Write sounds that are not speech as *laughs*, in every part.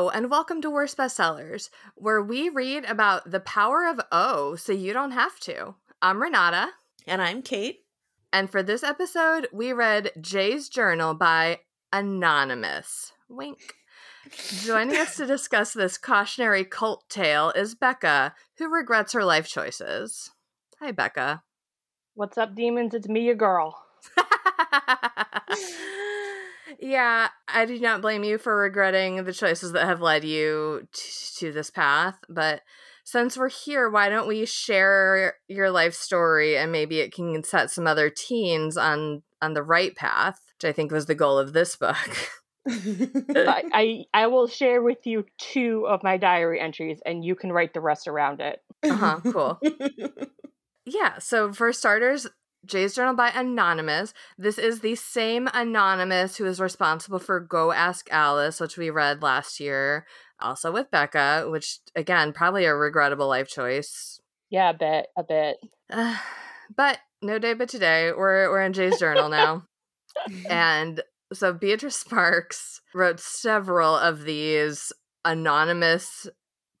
Hello, and welcome to Worst Bestsellers, where we read about the power of O so you don't have to. I'm Renata. And I'm Kate. And for this episode, we read Jay's Journal by Anonymous. Wink. Joining us to discuss this cautionary cult tale is Becca, who regrets her life choices. Hi, Becca. What's up, demons? It's me, your girl. *laughs* yeah, I do not blame you for regretting the choices that have led you t- to this path, but since we're here, why don't we share your life story and maybe it can set some other teens on on the right path, which I think was the goal of this book. *laughs* I, I, I will share with you two of my diary entries, and you can write the rest around it. Uh huh. Cool. *laughs* yeah. So for starters, Jay's Journal by Anonymous. This is the same Anonymous who is responsible for Go Ask Alice, which we read last year, also with Becca, which again, probably a regrettable life choice. Yeah, a bit, a bit. Uh, but no day but today. We're we're in Jay's journal now. *laughs* and so Beatrice Sparks wrote several of these anonymous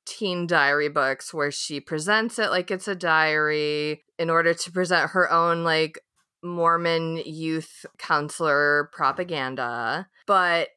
teen diary books where she presents it like it's a diary in order to present her own like Mormon youth counselor propaganda. But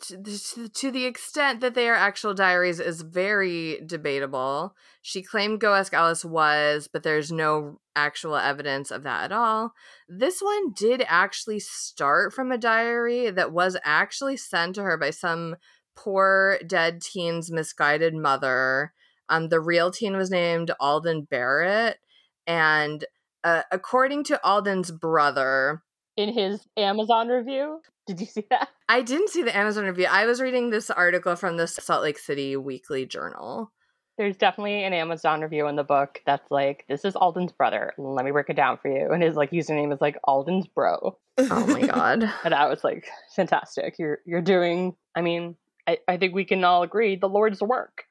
to, the extent that they are actual diaries is very debatable. She claimed Go Ask Alice was, but there's no actual evidence of that at all. This one did actually start from a diary that was actually sent to her by some poor dead teen's misguided mother. Um, the real teen was named Alden Barrett, and uh, according to Alden's brother, in his Amazon review. Did you see that? I didn't see the Amazon review. I was reading this article from the Salt Lake City Weekly Journal. There's definitely an Amazon review in the book that's like, this is Alden's brother. Let me break it down for you. And his like username is like Alden's bro. Oh my *laughs* god. and I was like, fantastic. You're you're doing I mean, I, I think we can all agree the Lord's work.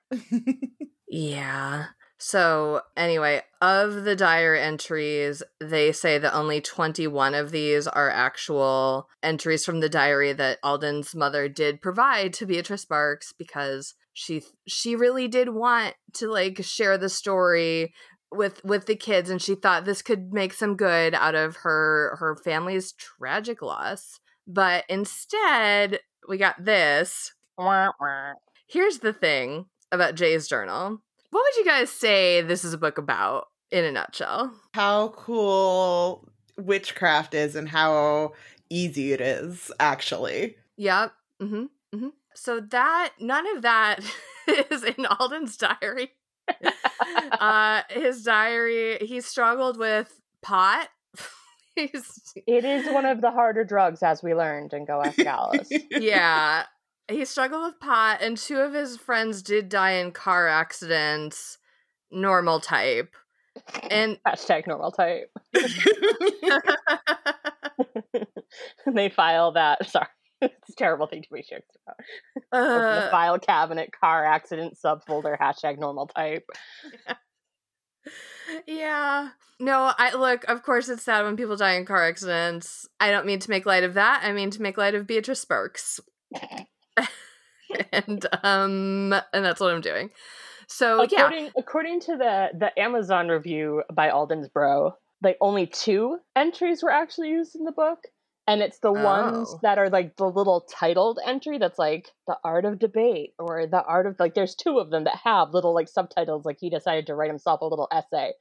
*laughs* yeah. So, anyway, of the diary entries, they say that only 21 of these are actual entries from the diary that Alden's mother did provide to Beatrice Sparks because she she really did want to like share the story with with the kids and she thought this could make some good out of her her family's tragic loss. But instead, we got this. Here's the thing about Jay's journal what would you guys say this is a book about in a nutshell? How cool witchcraft is and how easy it is, actually. Yep. Mm-hmm. Mm-hmm. So that none of that *laughs* is in Alden's diary. *laughs* uh, his diary, he struggled with pot. *laughs* It is one of the harder drugs, as we learned in Go Ask Alice. yeah, he struggled with pot, and two of his friends did die in car accidents, normal type. And *laughs* hashtag normal type. *laughs* *laughs* they file that. Sorry, it's a terrible thing to be shared about. Uh, the file cabinet, car accident subfolder, hashtag normal type. yeah. No, I look, of course it's sad when people die in car accidents. I don't mean to make light of that. I mean to make light of Beatrice Sparks. *laughs* and um and that's what I'm doing. So according, yeah, according to the the Amazon review by Alden's Bro, like only two entries were actually used in the book, and it's the oh. ones that are like the little titled entry that's like the art of debate or the art of like. There's two of them that have little like subtitles, like he decided to write himself a little essay,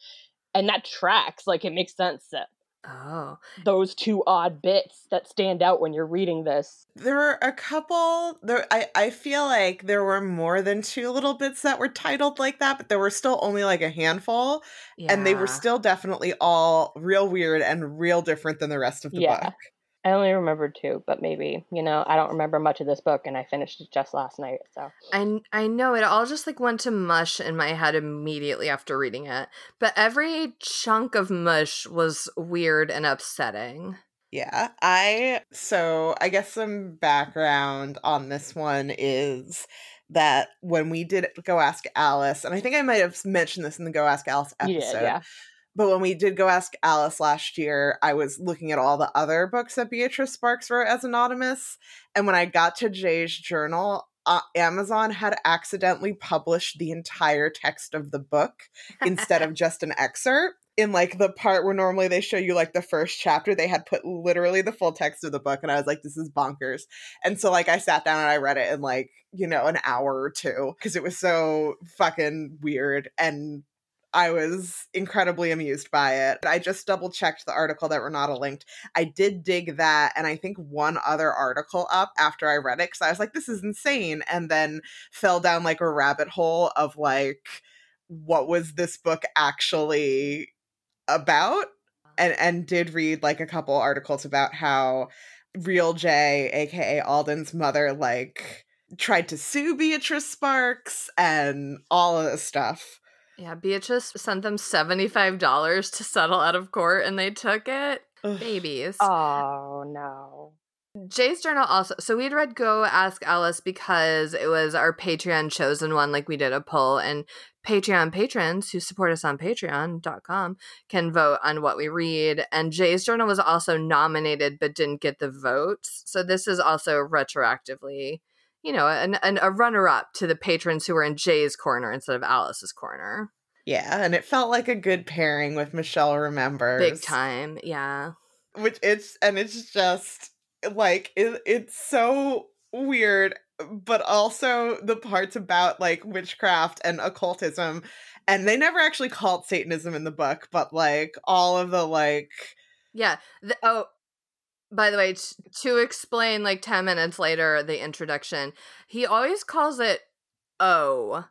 and that tracks. Like it makes sense that Oh. Those two odd bits that stand out when you're reading this. There were a couple there I, I feel like there were more than two little bits that were titled like that, but there were still only like a handful. Yeah. And they were still definitely all real weird and real different than the rest of the yeah. book. I only remembered two, but maybe you know I don't remember much of this book, and I finished it just last night. So I I know it all just like went to mush in my head immediately after reading it, but every chunk of mush was weird and upsetting. Yeah, I so I guess some background on this one is that when we did go ask Alice, and I think I might have mentioned this in the Go Ask Alice episode. Yeah, yeah but when we did go ask Alice last year, I was looking at all the other books that Beatrice Sparks wrote as anonymous. And when I got to Jay's journal, uh, Amazon had accidentally published the entire text of the book instead of *laughs* just an excerpt. In like the part where normally they show you like the first chapter, they had put literally the full text of the book, and I was like, "This is bonkers." And so like I sat down and I read it in like you know an hour or two because it was so fucking weird and I was incredibly amused by it. I just double checked the article that Renata linked. I did dig that and I think one other article up after I read it because I was like, this is insane. And then fell down like a rabbit hole of like, what was this book actually about? And and did read like a couple articles about how Real Jay, aka Alden's mother, like tried to sue Beatrice Sparks and all of this stuff. Yeah, Beatrice sent them $75 to settle out of court and they took it. Ugh. Babies. Oh, no. Jay's journal also. So we'd read Go Ask Alice because it was our Patreon chosen one. Like we did a poll, and Patreon patrons who support us on patreon.com can vote on what we read. And Jay's journal was also nominated but didn't get the votes. So this is also retroactively you know, an, an, a runner up to the patrons who were in Jay's corner instead of Alice's corner. Yeah, and it felt like a good pairing with Michelle Remembers. Big time, yeah. Which it's and it's just like it, it's so weird, but also the parts about like witchcraft and occultism, and they never actually called Satanism in the book, but like all of the like yeah. The, oh, by the way, t- to explain like 10 minutes later the introduction, he always calls it O,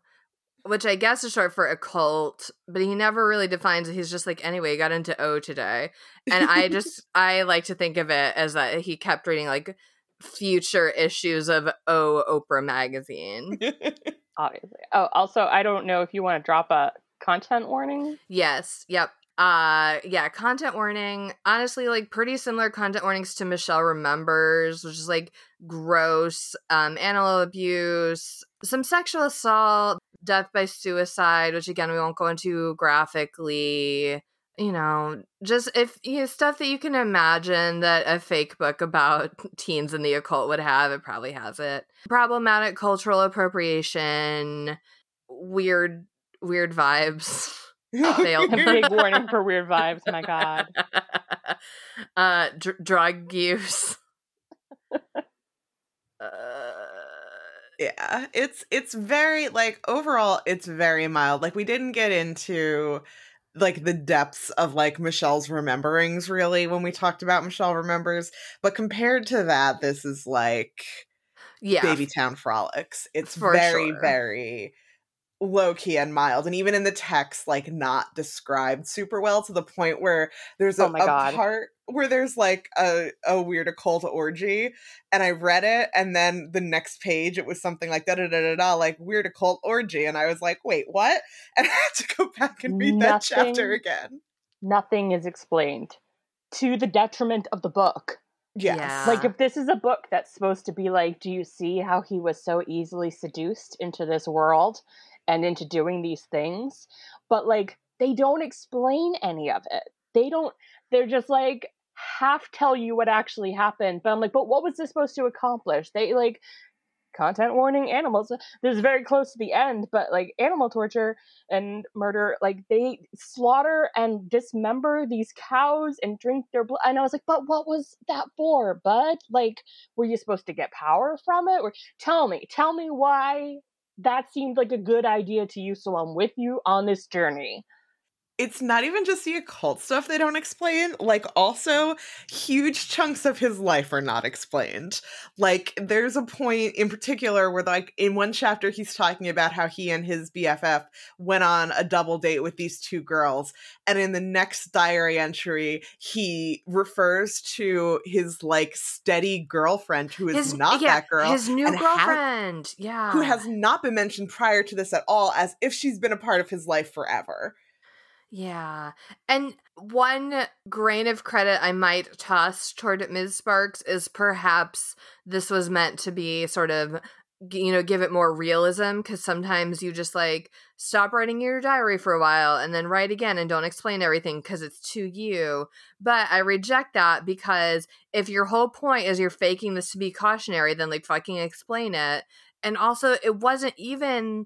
which I guess is short for occult, but he never really defines it. He's just like, anyway, he got into O today. And I *laughs* just, I like to think of it as that he kept reading like future issues of O Oprah magazine. *laughs* Obviously. Oh, also, I don't know if you want to drop a content warning. Yes. Yep. Uh yeah, content warning. Honestly, like pretty similar content warnings to Michelle Remembers, which is like gross, um, animal abuse, some sexual assault, death by suicide, which again we won't go into graphically. You know, just if you know, stuff that you can imagine that a fake book about *laughs* teens in the occult would have, it probably has it. Problematic cultural appropriation, weird, weird vibes. *laughs* Failed. Big *laughs* warning for weird vibes. My God. *laughs* Uh, dr- drug use. *laughs* uh, yeah, it's it's very like overall, it's very mild. Like we didn't get into like the depths of like Michelle's rememberings really when we talked about Michelle remembers, but compared to that, this is like yeah, baby town frolics. It's For very sure. very low key and mild and even in the text like not described super well to the point where there's a, oh a part where there's like a, a weird occult orgy and i read it and then the next page it was something like da da da da da like weird occult orgy and i was like wait what? *laughs* And i had to go back and read nothing, that chapter again. nothing is explained to the detriment of the book. Yes. yeah like if this is a book that's supposed to be like do you see how he was so easily seduced into this world and into doing these things but like they don't explain any of it. They don't they're just like half tell you what actually happened but i'm like but what was this supposed to accomplish? They like content warning animals this is very close to the end but like animal torture and murder like they slaughter and dismember these cows and drink their blood and i was like but what was that for bud? Like were you supposed to get power from it? Or tell me tell me why that seemed like a good idea to you, so I'm with you on this journey it's not even just the occult stuff they don't explain like also huge chunks of his life are not explained. Like there's a point in particular where like in one chapter he's talking about how he and his bff went on a double date with these two girls and in the next diary entry he refers to his like steady girlfriend who is his, not yeah, that girl his new girlfriend ha- yeah. who has not been mentioned prior to this at all as if she's been a part of his life forever yeah. And one grain of credit I might toss toward Ms. Sparks is perhaps this was meant to be sort of you know give it more realism because sometimes you just like stop writing your diary for a while and then write again and don't explain everything because it's to you but i reject that because if your whole point is you're faking this to be cautionary then like fucking explain it and also it wasn't even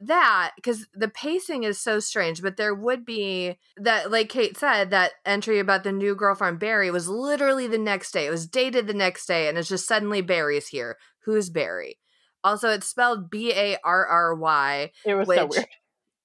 that because the pacing is so strange but there would be that like kate said that entry about the new girlfriend barry was literally the next day. It was dated the next day and it's just suddenly barry's here. Who's barry? Also it's spelled b-a-r-r-y it was which, so weird.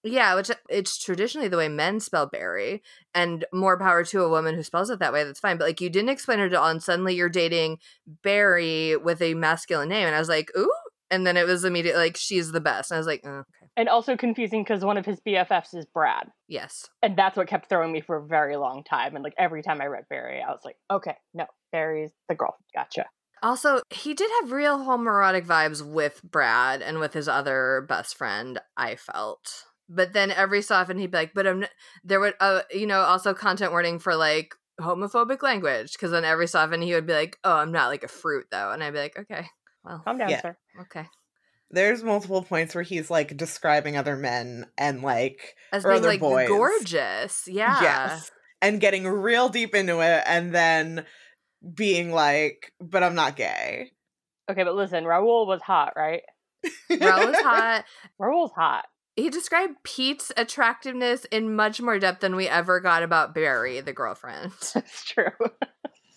Yeah which it's traditionally the way men spell barry and more power to a woman who spells it that way that's fine but like you didn't explain it at all and suddenly you're dating barry with a masculine name and i was like ooh and then it was immediately like she's the best and i was like oh, okay. And also confusing because one of his bffs is brad. Yes. And that's what kept throwing me for a very long time and like every time i read barry i was like okay no barry's the girl. Gotcha. Also he did have real homoerotic vibes with brad and with his other best friend i felt. But then every so often he'd be like but i'm n-, there would uh you know also content warning for like homophobic language because then every so often he would be like oh i'm not like a fruit though and i'd be like okay well, calm down, yeah. sir. Okay. There's multiple points where he's like describing other men and like as being like boys. gorgeous. Yeah. Yes. And getting real deep into it and then being like, but I'm not gay. Okay, but listen, Raul was hot, right? Raul was *laughs* hot. Raul's hot. He described Pete's attractiveness in much more depth than we ever got about Barry, the girlfriend. *laughs* That's true.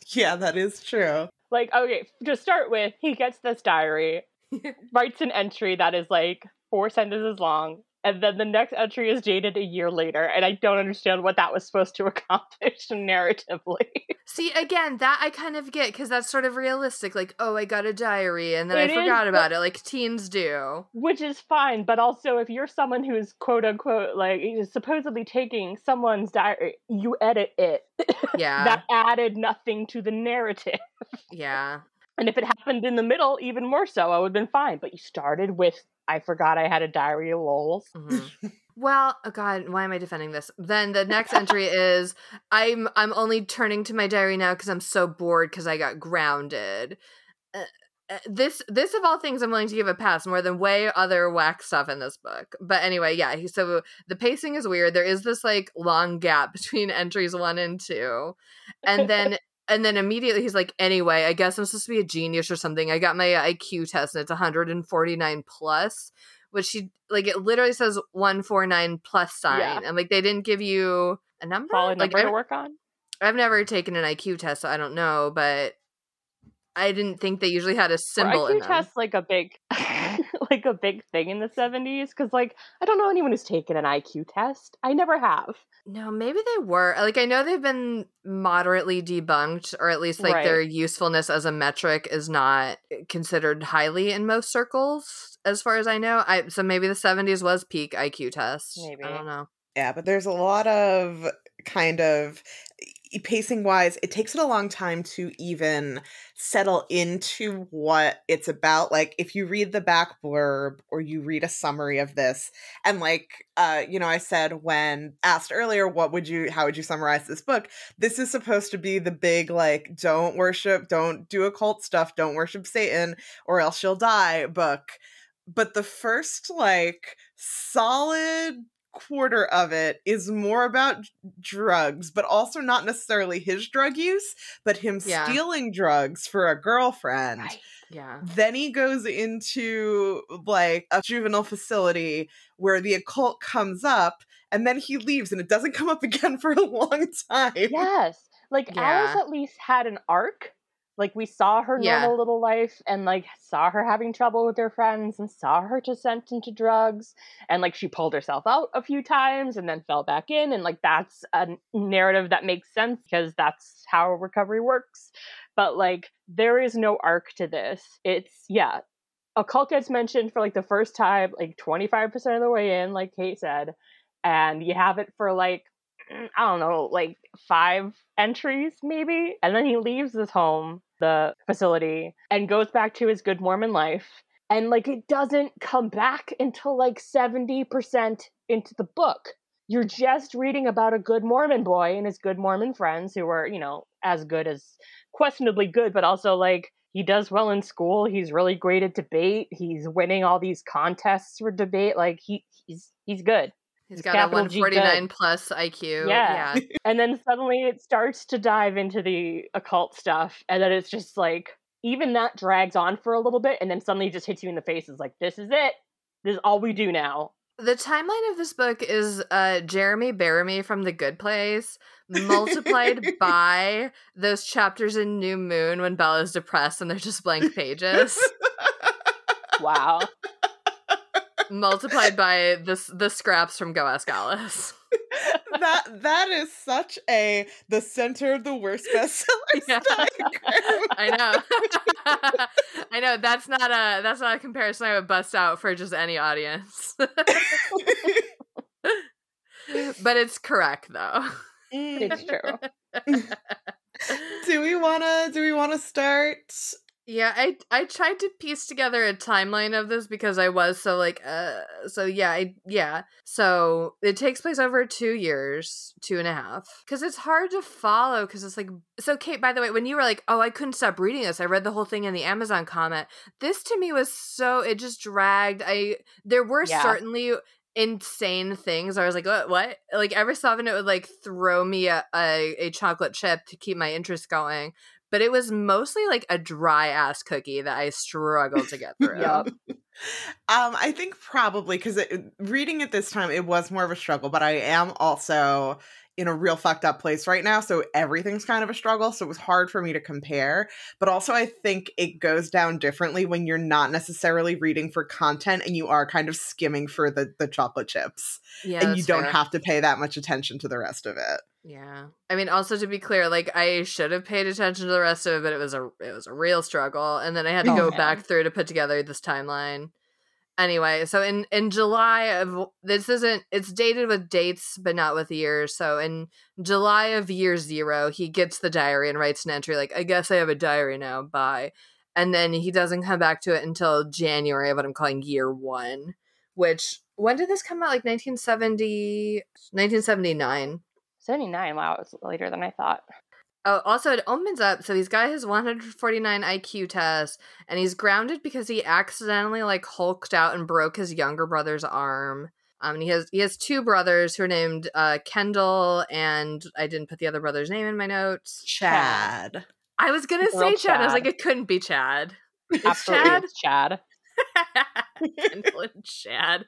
yeah, that is true. Like, okay, to start with, he gets this diary, *laughs* writes an entry that is like four sentences long, and then the next entry is dated a year later and i don't understand what that was supposed to *laughs* accomplish narratively. See again that i kind of get because that's sort of realistic like oh i got a diary and then it i forgot is, about it like teens do. Which is fine but also if you're someone who's quote unquote like supposedly taking someone's diary you edit it. *laughs* Yeah. That added nothing to the narrative. Yeah and if it happened in the middle, even more so, I would have been fine. But you started with I forgot I had a diary of lols. Mm-hmm. *laughs* well, oh God, why am I defending this? Then the next *laughs* entry is I'm I'm only turning to my diary now because I'm so bored because I got grounded. Uh, uh, this this of all things I'm willing to give a pass more than way other whack stuff in this book. But anyway, yeah, he, so the pacing is weird. There is this like long gap *laughs* between entries 1 and 2. And then and then immediately he's like, anyway, I guess I'm supposed to be a genius or something. I got my uh, IQ test and it's 149 plus, which he like it literally says 149 plus sign. Yeah. And like they didn't give you a number, Solid like number to work on. I've never taken an IQ test, so I don't know, but I didn't think they usually had a symbol. Were IQ tests like a big, *laughs* like a big thing in the seventies? Because like I don't know anyone who's taken an IQ test. I never have. No, maybe they were. Like I know they've been moderately debunked, or at least like right. their usefulness as a metric is not considered highly in most circles, as far as I know. I so maybe the seventies was peak IQ test. Maybe I don't know. Yeah, but there's a lot of kind of pacing wise, it takes it a long time to even settle into what it's about. Like if you read the back blurb or you read a summary of this, and like uh, you know, I said when asked earlier, what would you how would you summarize this book? This is supposed to be the big like don't worship, don't do occult stuff, don't worship Satan, or else you'll die book. But the first like solid quarter of it is more about drugs, but also not necessarily his drug use, but him yeah. stealing drugs for a girlfriend. Right. Yeah. Then he goes into like a juvenile facility where the occult comes up and then he leaves and it doesn't come up *laughs* again for a long time. Yes. Like yeah. Alice at least had an arc like we saw her yeah. normal little life and like saw her having trouble with her friends and saw her descent into drugs and like she pulled herself out a few times and then fell back in and like that's a narrative that makes sense because that's how recovery works but like there is no arc to this it's yeah occult gets mentioned for like the first time like 25% of the way in like kate said and you have it for like I don't know, like five entries maybe. And then he leaves his home the facility and goes back to his good Mormon life. And like it doesn't come back until like 70% into the book. You're just reading about a good Mormon boy and his good Mormon friends who are, you know, as good as questionably good, but also like he does well in school. He's really great at debate. He's winning all these contests for debate. Like he he's he's good. He's got a 149 plus IQ. Yeah. yeah. *laughs* and then suddenly it starts to dive into the occult stuff. And then it's just like, even that drags on for a little bit and then suddenly just hits you in the face. It's like, this is it. This is all we do now. The timeline of this book is uh, Jeremy Bearimy from The Good Place multiplied *laughs* by those chapters in New Moon when Bella's depressed and they're just blank pages. wow. Multiplied by this the scraps from Go Ask Alice. *laughs* that that is such a the center of the worst bestseller *laughs* yeah. I know. *laughs* I know that's not a that's not a comparison I would bust out for just any audience. but it's correct though. Mm. It's true. do we wanna do we wanna start yeah, I I tried to piece together a timeline of this because I was so like uh so yeah, I yeah. So it takes place over two years, two and a half. Cause it's hard to follow because it's like so Kate, by the way, when you were like, Oh, I couldn't stop reading this, I read the whole thing in the Amazon comment. This to me was so it just dragged. I there were yeah. certainly insane things. I was like, what? What? Like every so often, it would like throw me a, a, a chocolate chip to keep my interest going but it was mostly like a dry ass cookie that I struggled to get *laughs* through. yep. Um, I think probably because reading it this time, it was more of a struggle, but I am also in a real fucked up place right now. So everything's kind of a struggle. So it was hard for me to compare. But also, I think it goes down differently when you're not necessarily reading for content and you are kind of skimming for the, the chocolate chips. Yeah, and you don't fair. have to pay that much attention to the rest of it. Yeah. I mean also to be clear, like I should have paid attention to the rest of it, but it was a it was a real struggle. And then I had to go back through to put together this timeline. Anyway, so in in July of this isn't it's dated with dates but not with years. So in July of year 0, he gets the diary and writes an entry like I guess I have a diary now. Bye. And then he doesn't come back to it until January of what I'm calling year 1, which when did this come out? Like 1970 1979. 79. Wow, it's later than I thought. Oh, also it opens up. So this guy has 149 IQ test, and he's grounded because he accidentally like hulked out and broke his younger brother's arm. Um, and he has he has two brothers who are named uh, Kendall, and I didn't put the other brother's name in my notes. Chad. I was gonna say Chad. Chad. I was like, it couldn't be Chad. *laughs* It's Absolutely, Chad. It's Chad. *laughs* Kendall and Chad.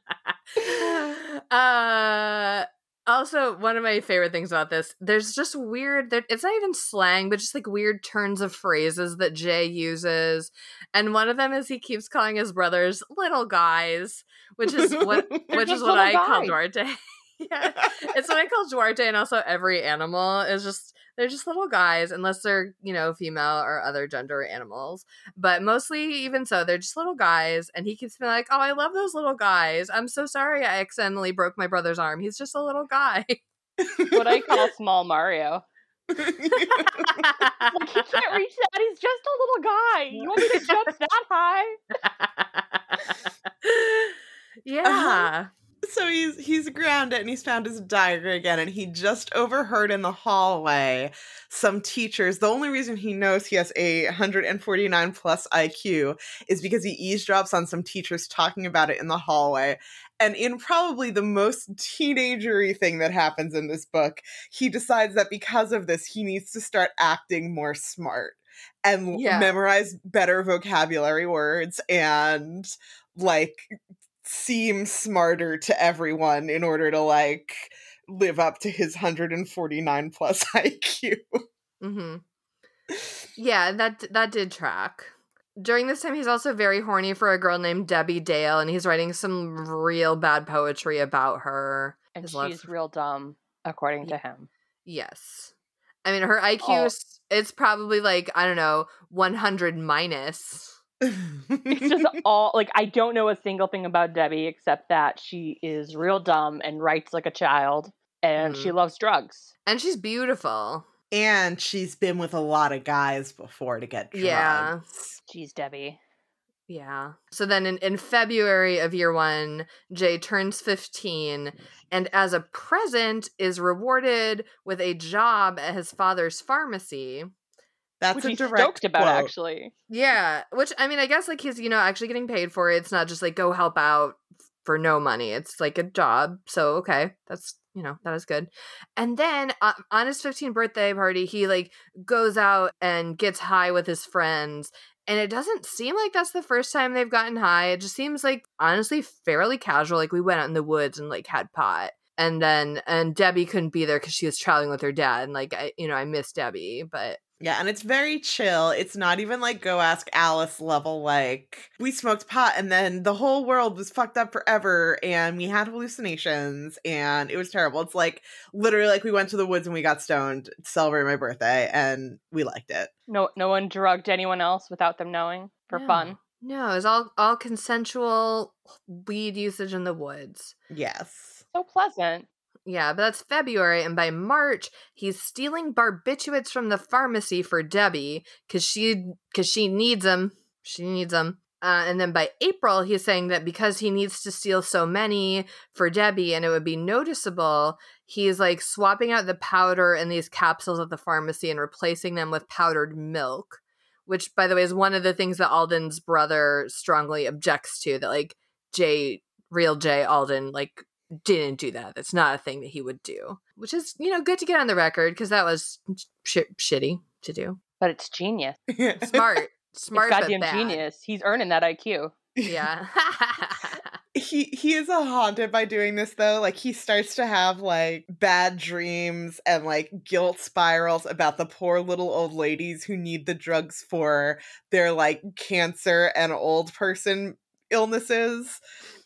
*laughs* uh also, one of my favorite things about this, there's just weird, it's not even slang, but just like weird turns of phrases that Jay uses. And one of them is he keeps calling his brothers little guys, which is what *laughs* which is what I guy. call Duarte. *laughs* yeah. It's what I *laughs* call Duarte and also every animal is just they're just little guys, unless they're, you know, female or other gender animals. But mostly, even so, they're just little guys. And he keeps being like, oh, I love those little guys. I'm so sorry I accidentally broke my brother's arm. He's just a little guy. what I call *laughs* small Mario. *laughs* like, he can't reach that. He's just a little guy. You want me to jump that high? *laughs* yeah. Uh-huh so he's he's grounded and he's found his diary again and he just overheard in the hallway some teachers the only reason he knows he has a 149 plus iq is because he eavesdrops on some teachers talking about it in the hallway and in probably the most teenagery thing that happens in this book he decides that because of this he needs to start acting more smart and yeah. memorize better vocabulary words and like seem smarter to everyone in order to like live up to his 149 plus *laughs* IQ. Mm-hmm. *laughs* Yeah, that that did track. During this time, he's also very horny for a girl named Debbie Dale, and he's writing some real bad poetry about her. And His she's love. real dumb, according to him. Yes. I mean, her IQ, oh. it's probably like, I don't know, 100 minus it's just *laughs* all like I don't know a single thing about Debbie except that she is real dumb and writes like a child and mm. she mm-hmm. loves drugs. And she's beautiful. And she's been with a lot of guys before to get drugs. Yeah. She's Debbie. Yeah. So then in, in February of year one, Jay turns 15 and as a present is rewarded with a job at his father's pharmacy. That's which a direct stoked about quote. actually. Yeah, which I mean, I guess like he's you know actually getting paid for it. It's not just like go help out for no money. It's like a job. So okay, that's you know that is good. And then uh, on his 15th birthday party, he like goes out and gets high with his friends And it doesn't seem like that's the first time they've gotten high. It just seems like honestly fairly casual. Like we went out in the woods and like had pot. And then and Debbie couldn't be there because she was traveling with her dad. And like I you know, I miss Debbie, but yeah, and it's very chill. It's not even like go ask Alice level, like we smoked pot and then the whole world was fucked up forever and we had hallucinations and it was terrible. It's like literally like we went to the woods and we got stoned to celebrate my birthday and we liked it. No no one drugged anyone else without them knowing for no. fun. No, it was all all consensual weed usage in the woods. Yes. So pleasant. Yeah, but that's February, and by March, he's stealing barbiturates from the pharmacy for Debbie because she because she needs them. She needs them. Uh, and then by April, he's saying that because he needs to steal so many for Debbie and it would be noticeable, he's like swapping out the powder in these capsules at the pharmacy and replacing them with powdered milk, which, by the way, is one of the things that Alden's brother strongly objects to. That like Jay, real Jay Alden, like didn't do that. That's not a thing that he would do, which is, you know, good to get on the record because that was sh- shitty to do. But it's genius. *laughs* Smart. Smart. It's goddamn genius. He's earning that IQ. Yeah. *laughs* he he is haunted by doing this though. Like he starts to have like bad dreams and like guilt spirals about the poor little old ladies who need the drugs for their like cancer and old person illnesses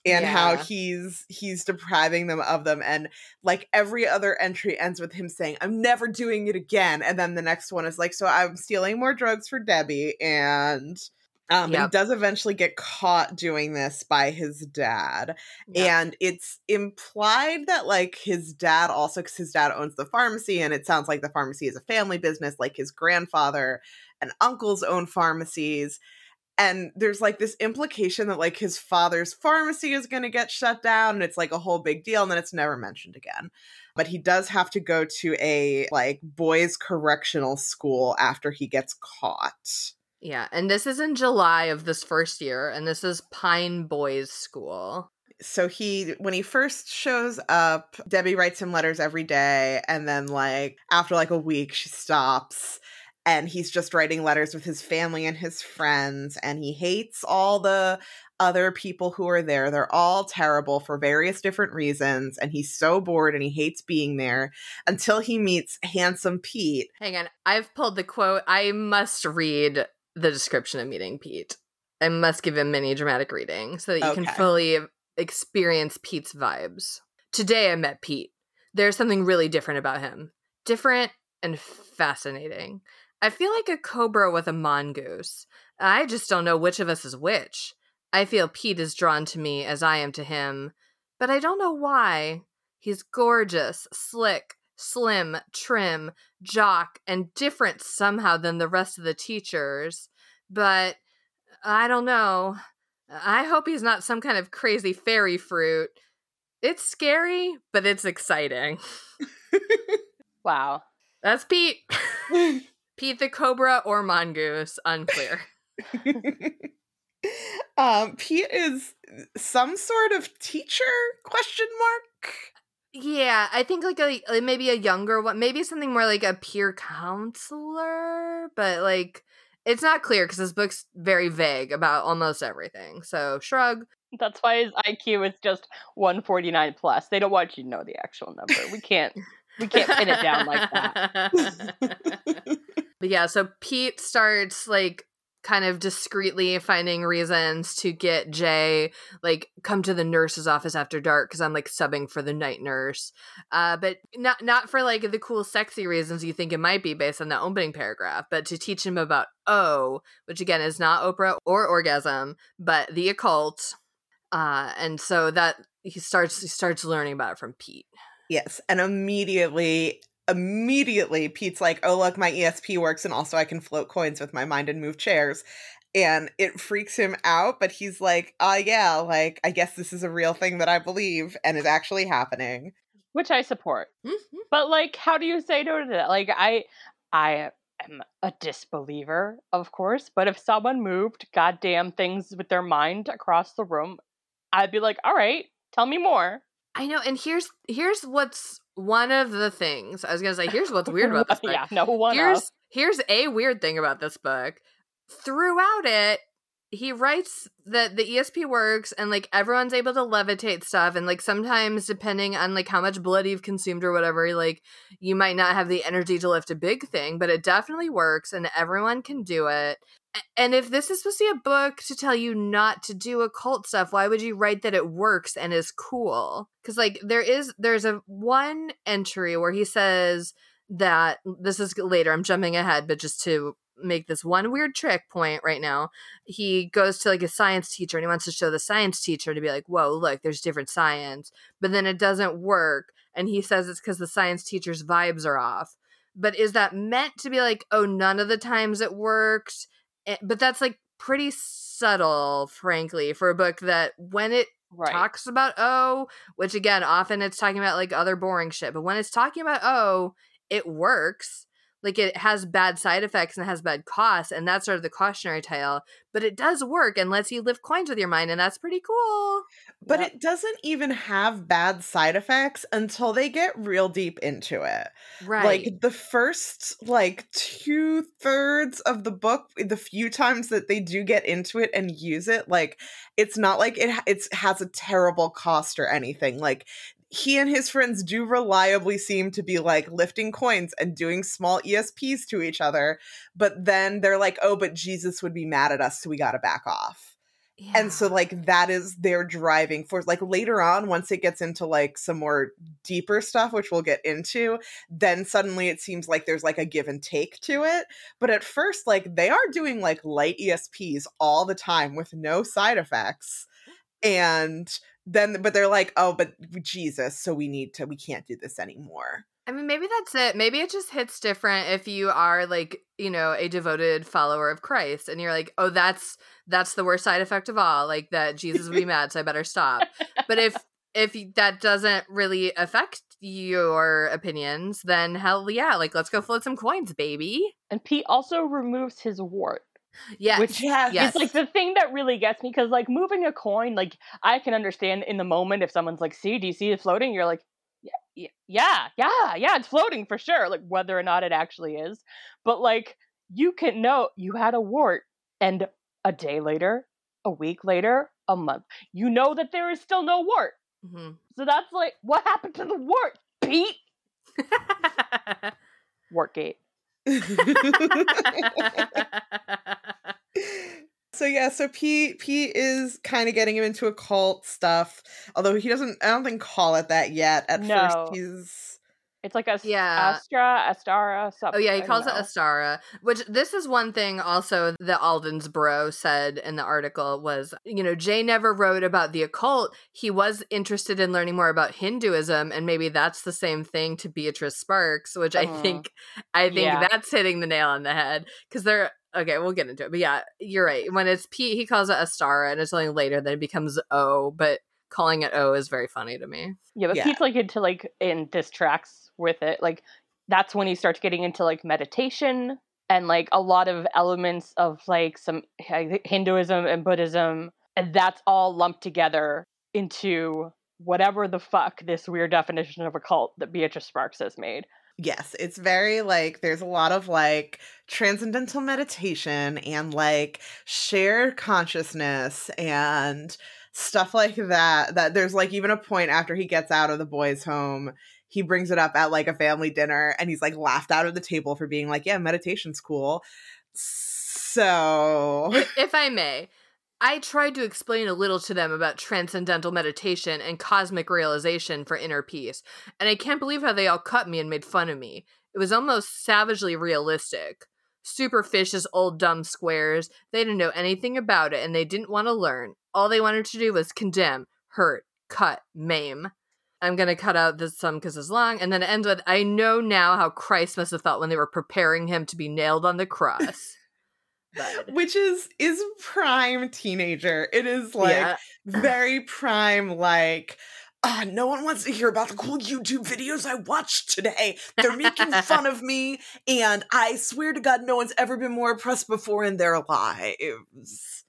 and yeah. how he's he's depriving them of them and like every other entry ends with him saying i'm never doing it again and then the next one is like so i'm stealing more drugs for debbie and um, yep. he does eventually get caught doing this by his dad. Yep. And it's implied that, like, his dad also, because his dad owns the pharmacy, and it sounds like the pharmacy is a family business, like his grandfather and uncles own pharmacies and there's like this implication that like his father's pharmacy is going to get shut down and it's like a whole big deal and then it's never mentioned again. But he does have to go to a like boys correctional school after he gets caught. Yeah and this is in july of this first year and this is pine boys school. So he when he first shows up debbie writes him letters every day and then like after like a week she stops and he's just writing letters with his family and his friends and he hates all the other people who are there. They're all terrible for various different reasons and he's so bored and he hates being there until he meets handsome pete. Hang on i've pulled the quote. I must read the description of meeting pete. I must give a mini dramatic reading so that you okay. can fully experience pete's vibes. Today i met pete. There's something really different about him. Different and fascinating I feel like a cobra with a mongoose. I just don't know which of us is which. I feel Pete is drawn to me as I am to him, but I don't know why. He's gorgeous, slick, slim, trim, jock, and different somehow than the rest of the teachers. But I don't know. I hope he's not some kind of crazy fairy fruit. It's scary, but it's exciting. wow. *laughs* That's Pete. *laughs* Pete the Cobra or Mongoose, unclear. *laughs* *laughs* um, Pete is some sort of teacher? Question mark. Yeah, I think like a maybe a younger one, maybe something more like a peer counselor, but like it's not clear because this book's very vague about almost everything. So shrug. That's why his IQ is just 149 plus. They don't want you to know the actual number. We can't we can't pin it down like that. *laughs* But yeah, so Pete starts like kind of discreetly finding reasons to get Jay like come to the nurse's office after dark because I'm like subbing for the night nurse. Uh, but not not for like the cool sexy reasons you think it might be based on the opening paragraph, but to teach him about O, which again is not Oprah or orgasm, but the occult. Uh, and so that he starts he starts learning about it from Pete. Yes, and immediately immediately Pete's like, "Oh look, my ESP works, and also I can float coins with my mind and move chairs." And it freaks him out, but he's like, "Ah, uh, yeah, like I guess this is a real thing that I believe and is actually happening." Which I support. Mm-hmm. But like, how do you say no to that? Like, I, I am a disbeliever, of course, but if someone moved goddamn things with their mind across the room, I'd be like, "All right, tell me more." I know, and here's here's what's one of the things I was gonna say. Here's what's *laughs* weird about this book. yeah, no one. Here's here's a weird thing about this book. throughout it, he writes that the ESP works and like everyone's able to levitate stuff and like sometimes depending on like how much blood you've consumed or whatever like you might not have the energy to lift a big thing but it definitely works and everyone can do it and if this is supposed to be a book to tell you not to do occult stuff why would you write that it works and is cool because like there is there's a one entry where he says that this is later i'm jumping ahead but just to make this one weird trick point right now. He goes to like a science teacher and he wants to show the science teacher to be like, whoa, look, there's different science. But then it doesn't work. And he says it's because the science teacher's vibes are off. But is that meant to be like, oh, none of the times it worked? Eh, but that's like pretty subtle, frankly, for a book that when it right. talks about O, which again, often it's talking about like other boring shit, but when it's talking about O, it works like it has bad side effects and has bad costs and that's sort of the cautionary tale but it does work and lets you lift coins with your mind and that's pretty cool. But yep. it doesn't even have bad side effects until they get real deep into it. Right. like the first like two-thirds of the book the few times that they do get into it and use it like it's not like it it's has a terrible cost or anything like he and his friends do reliably seem to be like lifting coins and doing small ESPs to each other, but then they're like, oh, but Jesus would be mad at us, so we got to back off. Yeah. And so, like, that is their driving force. Like, later on, once it gets into like some more deeper stuff, which we'll get into, then suddenly it seems like there's like a give and take to it. But at first, like, they are doing like light ESPs all the time with no side effects. And then but they're like oh but jesus so we need to we can't do this anymore. I mean maybe that's it. Maybe it just hits different if you are like you know a devoted follower of christ and you're like oh that's that's the worst side effect of all like that jesus would be *laughs* mad so i better stop. But if if that doesn't really affect your opinions then hell yeah like let's go float some coins baby. And pete also removes his wart yeah. Which yes. is like the thing that really gets me because like moving a coin, like I can understand in the moment if someone's like, see, do you see it floating? You're like, yeah, yeah, yeah, yeah, it's floating for sure. Like whether or not it actually is. But like you can know you had a wart and a day later, a week later, a month, you know that there is still no wart. Mm-hmm. So that's like, what happened to the wart, Pete? *laughs* Wartgate. *laughs* *laughs* so yeah, so Pete Pete is kind of getting him into occult stuff, although he doesn't. I don't think call it that yet. At no. first, he's it's like a yeah. Astra, Astara, something. Oh yeah, he calls it Astara. Which this is one thing also that Alden's bro said in the article was, you know, Jay never wrote about the occult. He was interested in learning more about Hinduism, and maybe that's the same thing to Beatrice Sparks, which I uh-huh. think I think yeah. that's hitting the nail on the head. Because they're okay, we'll get into it. But yeah, you're right. When it's P he calls it Astara, and it's only later that it becomes O, but calling it O is very funny to me. Yeah, but yeah. Pete's like into like in this tracks with it. Like that's when he starts getting into like meditation and like a lot of elements of like some Hinduism and Buddhism, and that's all lumped together into whatever the fuck this weird definition of a cult that Beatrice Sparks has made. Yes, it's very like there's a lot of like transcendental meditation and like shared consciousness and stuff like that that there's like even a point after he gets out of the boys home he brings it up at like a family dinner and he's like laughed out of the table for being like yeah meditation's cool so if i may I tried to explain a little to them about transcendental meditation and cosmic realization for inner peace, and I can't believe how they all cut me and made fun of me. It was almost savagely realistic. Superfish as old dumb squares. They didn't know anything about it and they didn't want to learn. All they wanted to do was condemn, hurt, cut, maim. I'm going to cut out this some because it's long. And then it ends with I know now how Christ must have felt when they were preparing him to be nailed on the cross. *laughs* Which is is prime teenager. It is like yeah. very prime like ah, no one wants to hear about the cool YouTube videos I watched today. They're making fun of me, and I swear to God, no one's ever been more oppressed before in their lives.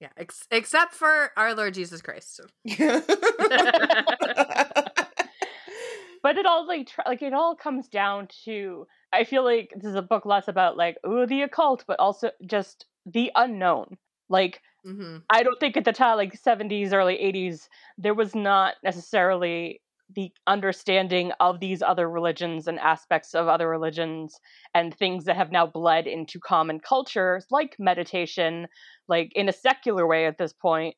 Yeah, ex- except for our Lord Jesus Christ. *laughs* but it all like tr- like it all comes down to I feel like this is a book less about like oh the occult, but also just the unknown. Like mm-hmm. I don't think at the time, like 70s, early 80s, there was not necessarily the understanding of these other religions and aspects of other religions and things that have now bled into common cultures like meditation like in a secular way at this point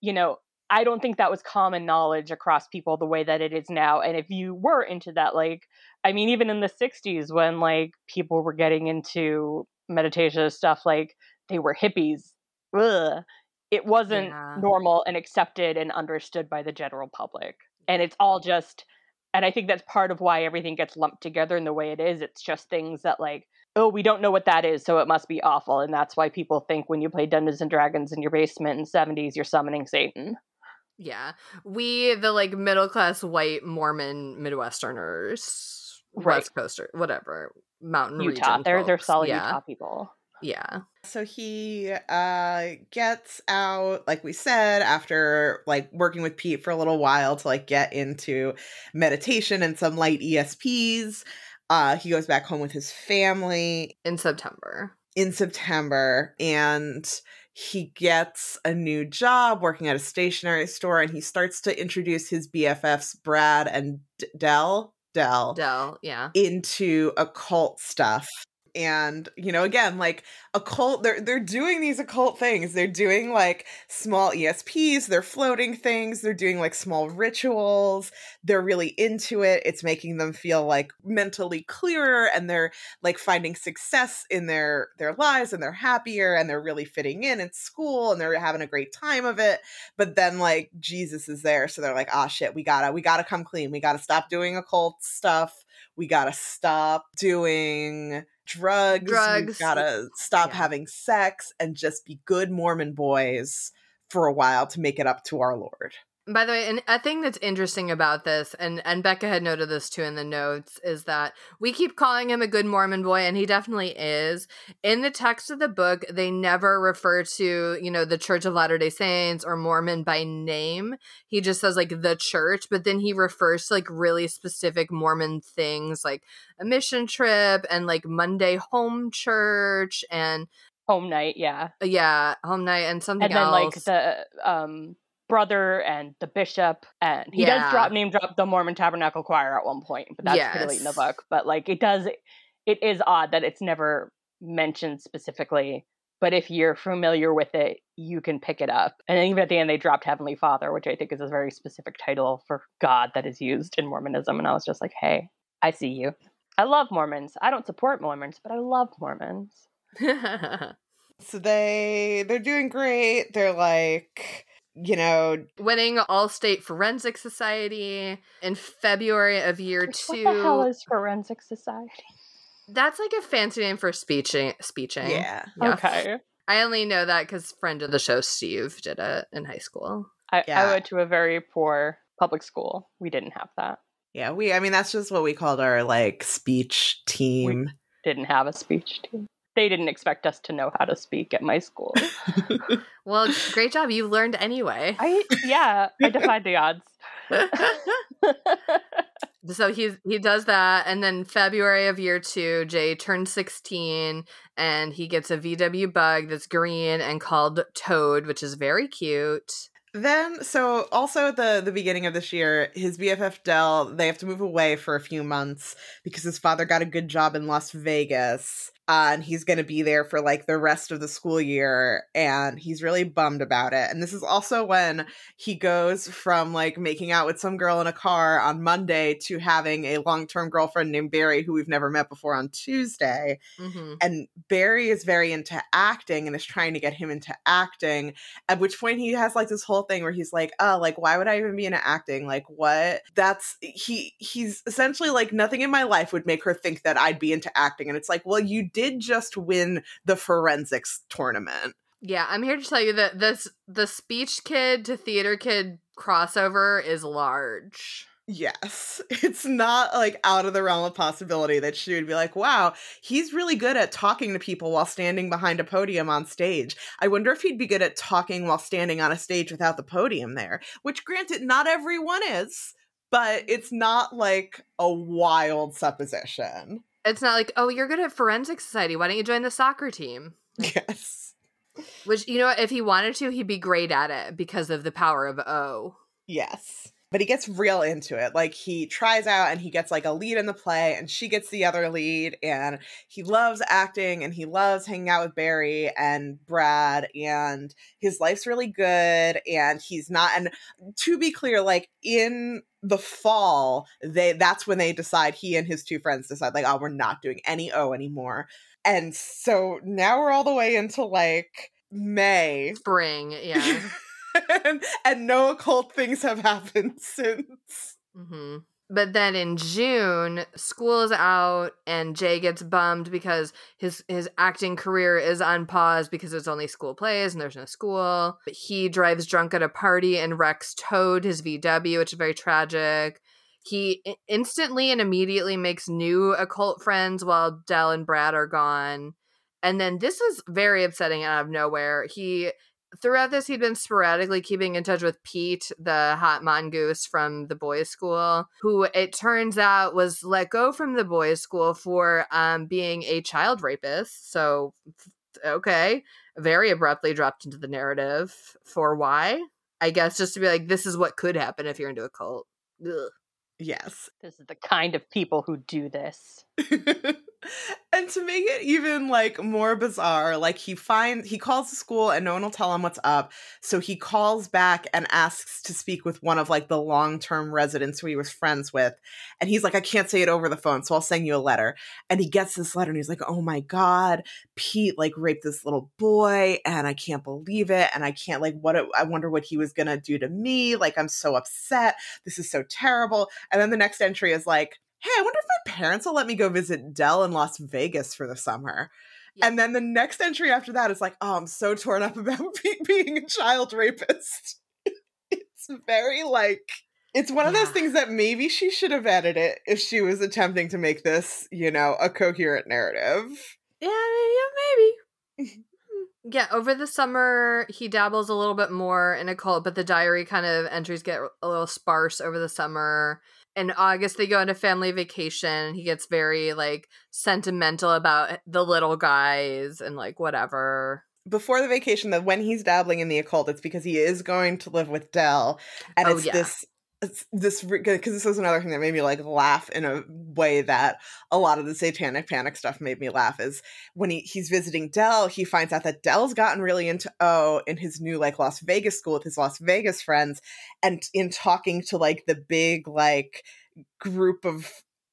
you know i don't think that was common knowledge across people the way that it is now and if you were into that like i mean even in the 60s when like people were getting into meditation stuff like they were hippies ugh, it wasn't yeah. normal and accepted and understood by the general public and it's all just and i think that's part of why everything gets lumped together in the way it is it's just things that like oh we don't know what that is so it must be awful and that's why people think when you play dungeons and dragons in your basement in 70s you're summoning satan yeah we the like middle class white mormon midwesterners right. west coaster whatever mountain utah region they're folks. they're solid yeah. utah people yeah. So he uh gets out like we said after like working with Pete for a little while to like get into meditation and some light ESPs. Uh he goes back home with his family in September. In September and he gets a new job working at a stationery store and he starts to introduce his BFFs Brad and D- Dell Dell Dell, yeah. into occult stuff and you know again like occult they're they're doing these occult things. They're doing like small esps they're floating things they're doing like small rituals they're really into it. It's making them feel like mentally clearer and they're like finding success in their their lives and they're happier and they're really fitting in at school and they're having a great time of it. But then like jesus is there so they're like ah shit we gotta we gotta come clean. We gotta stop doing occult stuff. We gotta stop doing drugs. Drugs. We gotta stop yeah. having sex and just be good Mormon boys for a while to make it up to our Lord. By the way, and a thing that's interesting about this, and and Becca had noted this too in the notes, is that we keep calling him a good Mormon boy, and he definitely is. In the text of the book, they never refer to you know the Church of Latter Day Saints or Mormon by name. He just says like the church, but then he refers to like really specific Mormon things, like a mission trip and like Monday home church and home night. Yeah, yeah, home night and something and then else. like the um brother and the bishop and he yeah. does drop name drop the mormon tabernacle choir at one point but that's yes. pretty late in the book but like it does it is odd that it's never mentioned specifically but if you're familiar with it you can pick it up and even at the end they dropped heavenly father which i think is a very specific title for god that is used in mormonism and i was just like hey i see you i love mormons i don't support mormons but i love mormons *laughs* so they they're doing great they're like you know, winning All State Forensic Society in February of year two. What the hell is Forensic Society? That's like a fancy name for speeching. Speeching. Yeah. yeah. Okay. I only know that because friend of the show Steve did it in high school. I, yeah. I went to a very poor public school. We didn't have that. Yeah, we. I mean, that's just what we called our like speech team. We didn't have a speech team they didn't expect us to know how to speak at my school. *laughs* *laughs* well, great job. You learned anyway. I yeah, I defied the odds. *laughs* so he he does that and then February of year 2, Jay turns 16 and he gets a VW bug that's green and called Toad, which is very cute. Then, so also at the the beginning of this year, his BFF Dell they have to move away for a few months because his father got a good job in Las Vegas, uh, and he's going to be there for like the rest of the school year and he's really bummed about it. And this is also when he goes from like making out with some girl in a car on monday to having a long-term girlfriend named barry who we've never met before on tuesday mm-hmm. and barry is very into acting and is trying to get him into acting at which point he has like this whole thing where he's like oh like why would i even be into acting? Like what? That's he he's essentially like nothing in my life would make her think that i'd be into acting. And it's like well you did just win the forensics tournament. Yeah, I'm here to tell you that this the speech kid to theater kid crossover is large. Yes. *laughs* It's not like out of the realm of possibility that she would be like, wow, he's really good at talking to people while standing behind a podium on stage. I wonder if he'd be good at talking while standing on a stage without the podium there, which granted, not everyone is, but it's not like a wild supposition. It's not like, oh, you're good at forensic society. Why don't you join the soccer team? *laughs* Yes. Which, you know, if he wanted to, he'd be great at it because of the power of O. Yes but he gets real into it. Like he tries out and he gets like a lead in the play and she gets the other lead and he loves acting and he loves hanging out with Barry and Brad and his life's really good and he's not and to be clear like in the fall they that's when they decide he and his two friends decide like oh we're not doing any O anymore. And so now we're all the way into like May. Spring, yeah. *laughs* *laughs* and, no occult things have happened *laughs* since. Mm-hmm. But then in June, school is out, and Jay gets bummed because his his acting career is on pause because it's only school plays and there's no school. But he drives drunk at a party and wrecks Toad, his VW, which is very tragic. He instantly and immediately makes new occult friends while Dell and Brad are gone. And then this is very upsetting out of nowhere. He throughout this, he'd been sporadically keeping in touch with Pete, the hot mongoose from the boys' school, who it turns out was let go from the boys' school for um, being a child rapist. So, okay, very abruptly dropped into the narrative for why? I guess just to be like, this is what could happen if you're into a cult. Ugh. Yes. This is the kind of people who do this. *laughs* and to make it even like more bizarre like he finds he calls the school and no one will tell him what's up. So he calls back and asks to speak with one of like the long-term residents who he was friends with. And he's like i can't say it over the phone so i'll send you a letter. And he gets this letter and he's like oh my god pete like raped this little boy and i can't believe it and i can't like what it, i wonder what he was gonna do to me. Like i'm so upset. This is so terrible. And then the next entry is like hey, I wonder if my parents will let me go visit Dell in Las Vegas for the summer. Yeah. And then the next entry after that is like, oh, I'm so torn up about *laughs* being a child rapist. *laughs* it's very like, it's one of those things that maybe she should have edited if she was attempting to make this, you know, a coherent narrative. Yeah, yeah, maybe. *laughs* yeah, over the summer he dabbles a little bit more in occult, but the diary kind of entries get a little sparse over the summer in August they go on a family vacation. He gets very like sentimental about the little guys and like whatever. Before the vacation, that when he's dabbling in the occult, it's because he is going to live with Dell, and oh, it's yeah. this this because this was another thing that made me like laugh in a way that a lot of the satanic panic stuff made me laugh is when he, he's visiting Dell, he finds out that Dell's gotten really into O in his new like Las Vegas school with his Las Vegas friends, and in talking to like the big like group of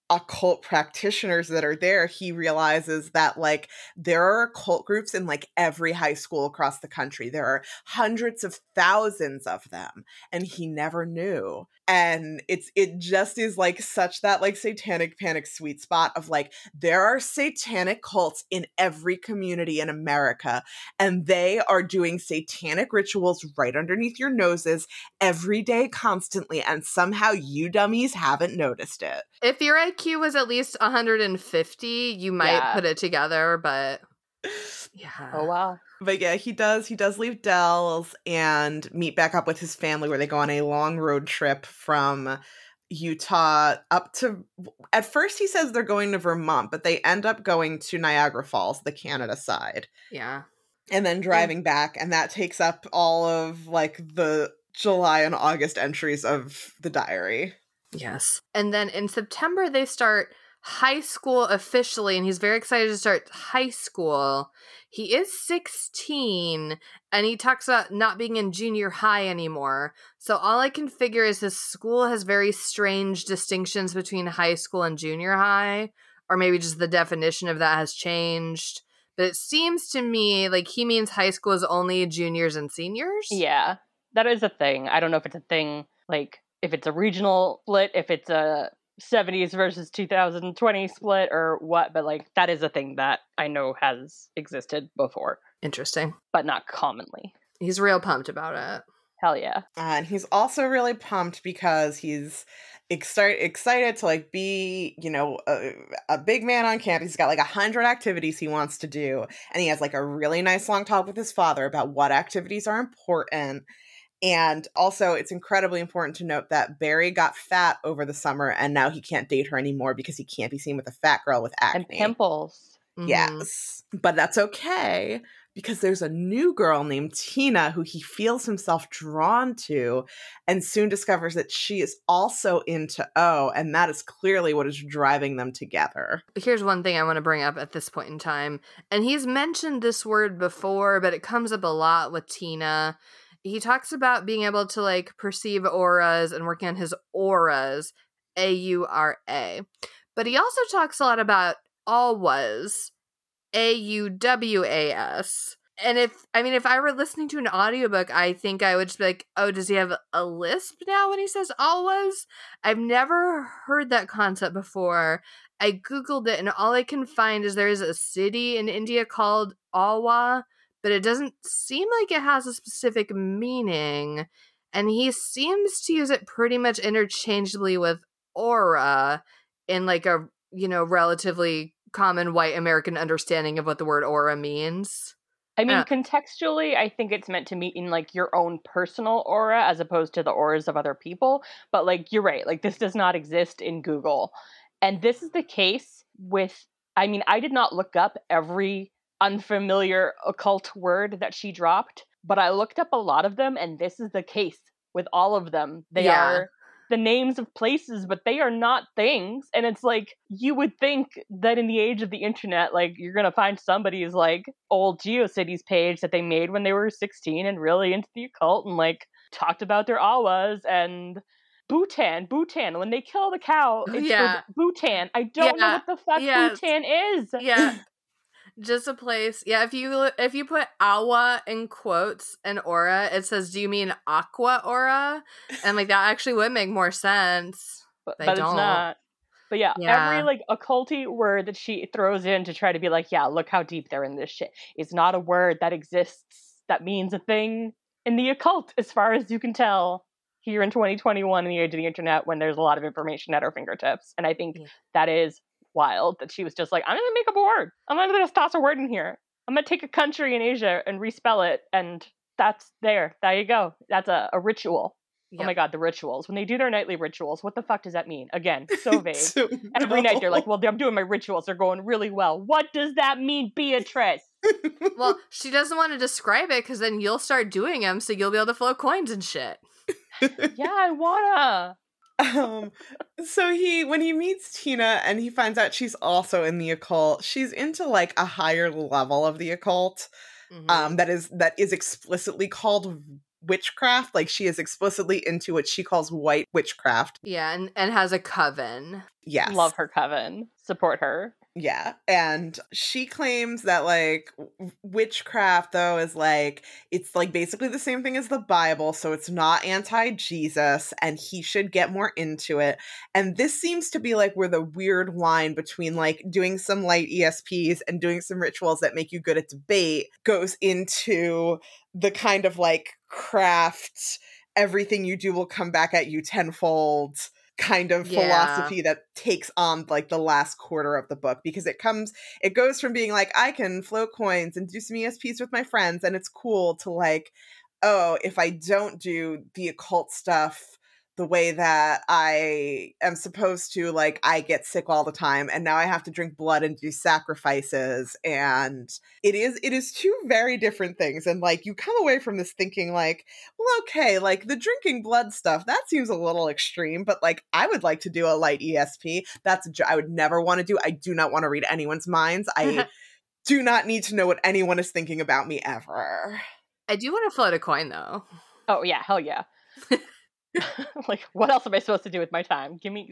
occult practitioners that are there, he realizes that like there are occult groups in like every high school across the country. There are hundreds of thousands of them, and he never knew. And it's it just is like such that like satanic panic sweet spot of like there are satanic cults in every community in America, and they are doing satanic rituals right underneath your noses every day, constantly, and somehow you dummies haven't noticed it. If you're IQ was at least 150, you might yeah. put it together, but yeah. Oh wow. But yeah, he does he does leave Dell's and meet back up with his family where they go on a long road trip from Utah up to at first he says they're going to Vermont, but they end up going to Niagara Falls, the Canada side. Yeah. And then driving back and that takes up all of like the July and August entries of the diary. Yes. And then in September, they start high school officially, and he's very excited to start high school. He is 16, and he talks about not being in junior high anymore. So all I can figure is his school has very strange distinctions between high school and junior high, or maybe just the definition of that has changed. But it seems to me like he means high school is only juniors and seniors. Yeah, that is a thing. I don't know if it's a thing like if it's a regional split, if it's a 70s versus 2020 split or what, but like that is a thing that I know has existed before. Interesting. But not commonly. He's real pumped about it. Hell yeah. And he's also really pumped because he's excited excited to like be you know a, a big man on campus he's got like a hundred activities he wants to do and he has like a really nice long talk with his father about what activities are important and also, it's incredibly important to note that Barry got fat over the summer and now he can't date her anymore because he can't be seen with a fat girl with acne. And pimples. Mm-hmm. Yes. But that's okay because there's a new girl named Tina who he feels himself drawn to and soon discovers that she is also into O, and that is clearly what is driving them together. Here's one thing I want to bring up at this point in time. And he's mentioned this word before, but it comes up a lot with Tina. He talks about being able to like perceive auras and working on his auras, A U R A. But he also talks a lot about alwas, A U W A S. And if I mean if I were listening to an audiobook, I think I would just be like, "Oh, does he have a lisp now when he says alwas?" I've never heard that concept before. I googled it and all I can find is there is a city in India called Alwa, but it doesn't seem like it has a specific meaning. And he seems to use it pretty much interchangeably with aura in like a, you know, relatively common white American understanding of what the word aura means. I mean, uh, contextually, I think it's meant to mean like your own personal aura as opposed to the auras of other people. But like, you're right. Like, this does not exist in Google. And this is the case with, I mean, I did not look up every unfamiliar occult word that she dropped, but I looked up a lot of them, and this is the case with all of them. They yeah. are the names of places, but they are not things. And it's like you would think that in the age of the internet, like you're gonna find somebody's like old GeoCities page that they made when they were 16 and really into the occult and like talked about their awas and Bhutan, Bhutan. When they kill the cow, it's yeah. Bhutan. I don't yeah. know what the fuck yes. Bhutan is. Yeah. Just a place. Yeah, if you if you put awa in quotes and aura, it says, "Do you mean aqua aura?" And like that actually would make more sense. But, but it's not. But yeah, yeah, every like occulty word that she throws in to try to be like, yeah, look how deep they're in this shit. It's not a word that exists that means a thing in the occult, as far as you can tell. Here in 2021, in the age of the internet, when there's a lot of information at our fingertips, and I think yeah. that is wild that she was just like, I'm gonna make up a word. I'm gonna just toss a word in here. I'm gonna take a country in Asia and respell it, and that's there. There you go. That's a, a ritual. Yep. Oh my god, the rituals. When they do their nightly rituals, what the fuck does that mean? Again, *laughs* so vague. so, Every no. night they're like, well, I'm doing my rituals. They're going really well. What does that mean, Beatrice? well, *laughs* she doesn't want to describe it because then you'll start doing them, so you'll be able to float coins and shit. yeah, I wanna um so he when he meets Tina and he finds out she's also in the occult, she's into like a higher level of the occult. Mm-hmm. Um that is that is explicitly called witchcraft. Like she is explicitly into what she calls white witchcraft. Yeah, and, and has a coven. Yes. Love her coven. Support her. Yeah. And she claims that like witchcraft though is like it's like basically the same thing as the Bible, so it's not anti-Jesus and he should get more into it. And this seems to be like where the weird line between like doing some light ESPs and doing some rituals that make you good at debate goes into the kind of like craft everything you do will come back at you tenfold kind of yeah. philosophy that takes on like the last quarter of the book because it comes it goes from being like I can float coins and do some ESPs with my friends and it's cool to like oh if I don't do the occult stuff the way that I am supposed to, like, I get sick all the time, and now I have to drink blood and do sacrifices. And it is, it is two very different things. And like, you come away from this thinking, like, well, okay, like the drinking blood stuff, that seems a little extreme, but like, I would like to do a light ESP. That's, I would never want to do. I do not want to read anyone's minds. I *laughs* do not need to know what anyone is thinking about me ever. I do want to float a coin, though. Oh, yeah, hell yeah. *laughs* *laughs* like, what else am I supposed to do with my time? Give me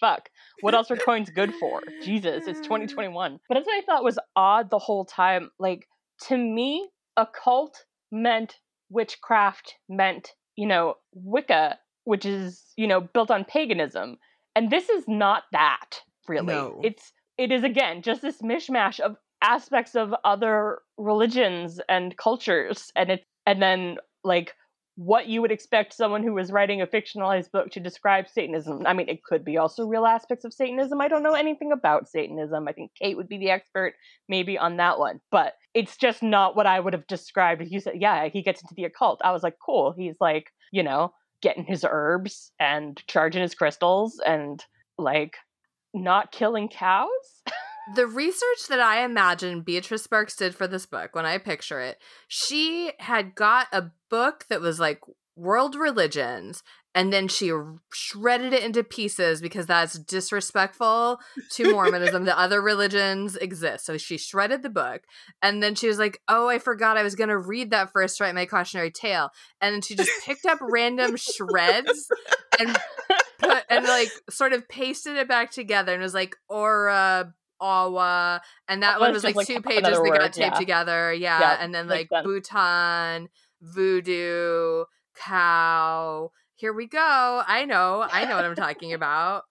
fuck. What else are coins good for? Jesus, it's *laughs* 2021. But that's what I thought was odd the whole time. Like, to me, occult meant witchcraft, meant, you know, Wicca, which is, you know, built on paganism. And this is not that, really. No. It's it is again just this mishmash of aspects of other religions and cultures and it and then like what you would expect someone who was writing a fictionalized book to describe Satanism. I mean, it could be also real aspects of Satanism. I don't know anything about Satanism. I think Kate would be the expert maybe on that one, but it's just not what I would have described. You said, yeah, he gets into the occult. I was like, cool. He's like, you know, getting his herbs and charging his crystals and like not killing cows. *laughs* the research that I imagine Beatrice Sparks did for this book, when I picture it, she had got a book that was like world religions and then she shredded it into pieces because that's disrespectful to *laughs* Mormonism. the other religions exist. So she shredded the book and then she was like, Oh, I forgot I was going to read that first to write my cautionary tale. And then she just picked up random shreds and put and like sort of pasted it back together and was like, or Aura, Awa, and that one was like, like two pages that got taped yeah. together. Yeah. yeah. And then like Bhutan, Voodoo, Cow. Here we go. I know. I know what I'm talking *laughs* about.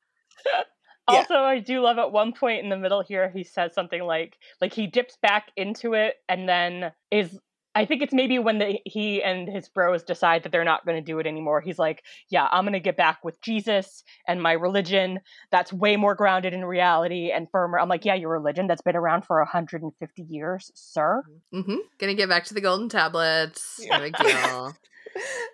also. I do love at one point in the middle here, he says something like, like he dips back into it and then is I think it's maybe when the, he and his bros decide that they're not going to do it anymore. He's like, "Yeah, I'm going to get back with Jesus and my religion. That's way more grounded in reality and firmer." I'm like, "Yeah, your religion that's been around for 150 years, sir." Mm-hmm. Gonna get back to the golden tablets. Yeah. No big deal. *laughs*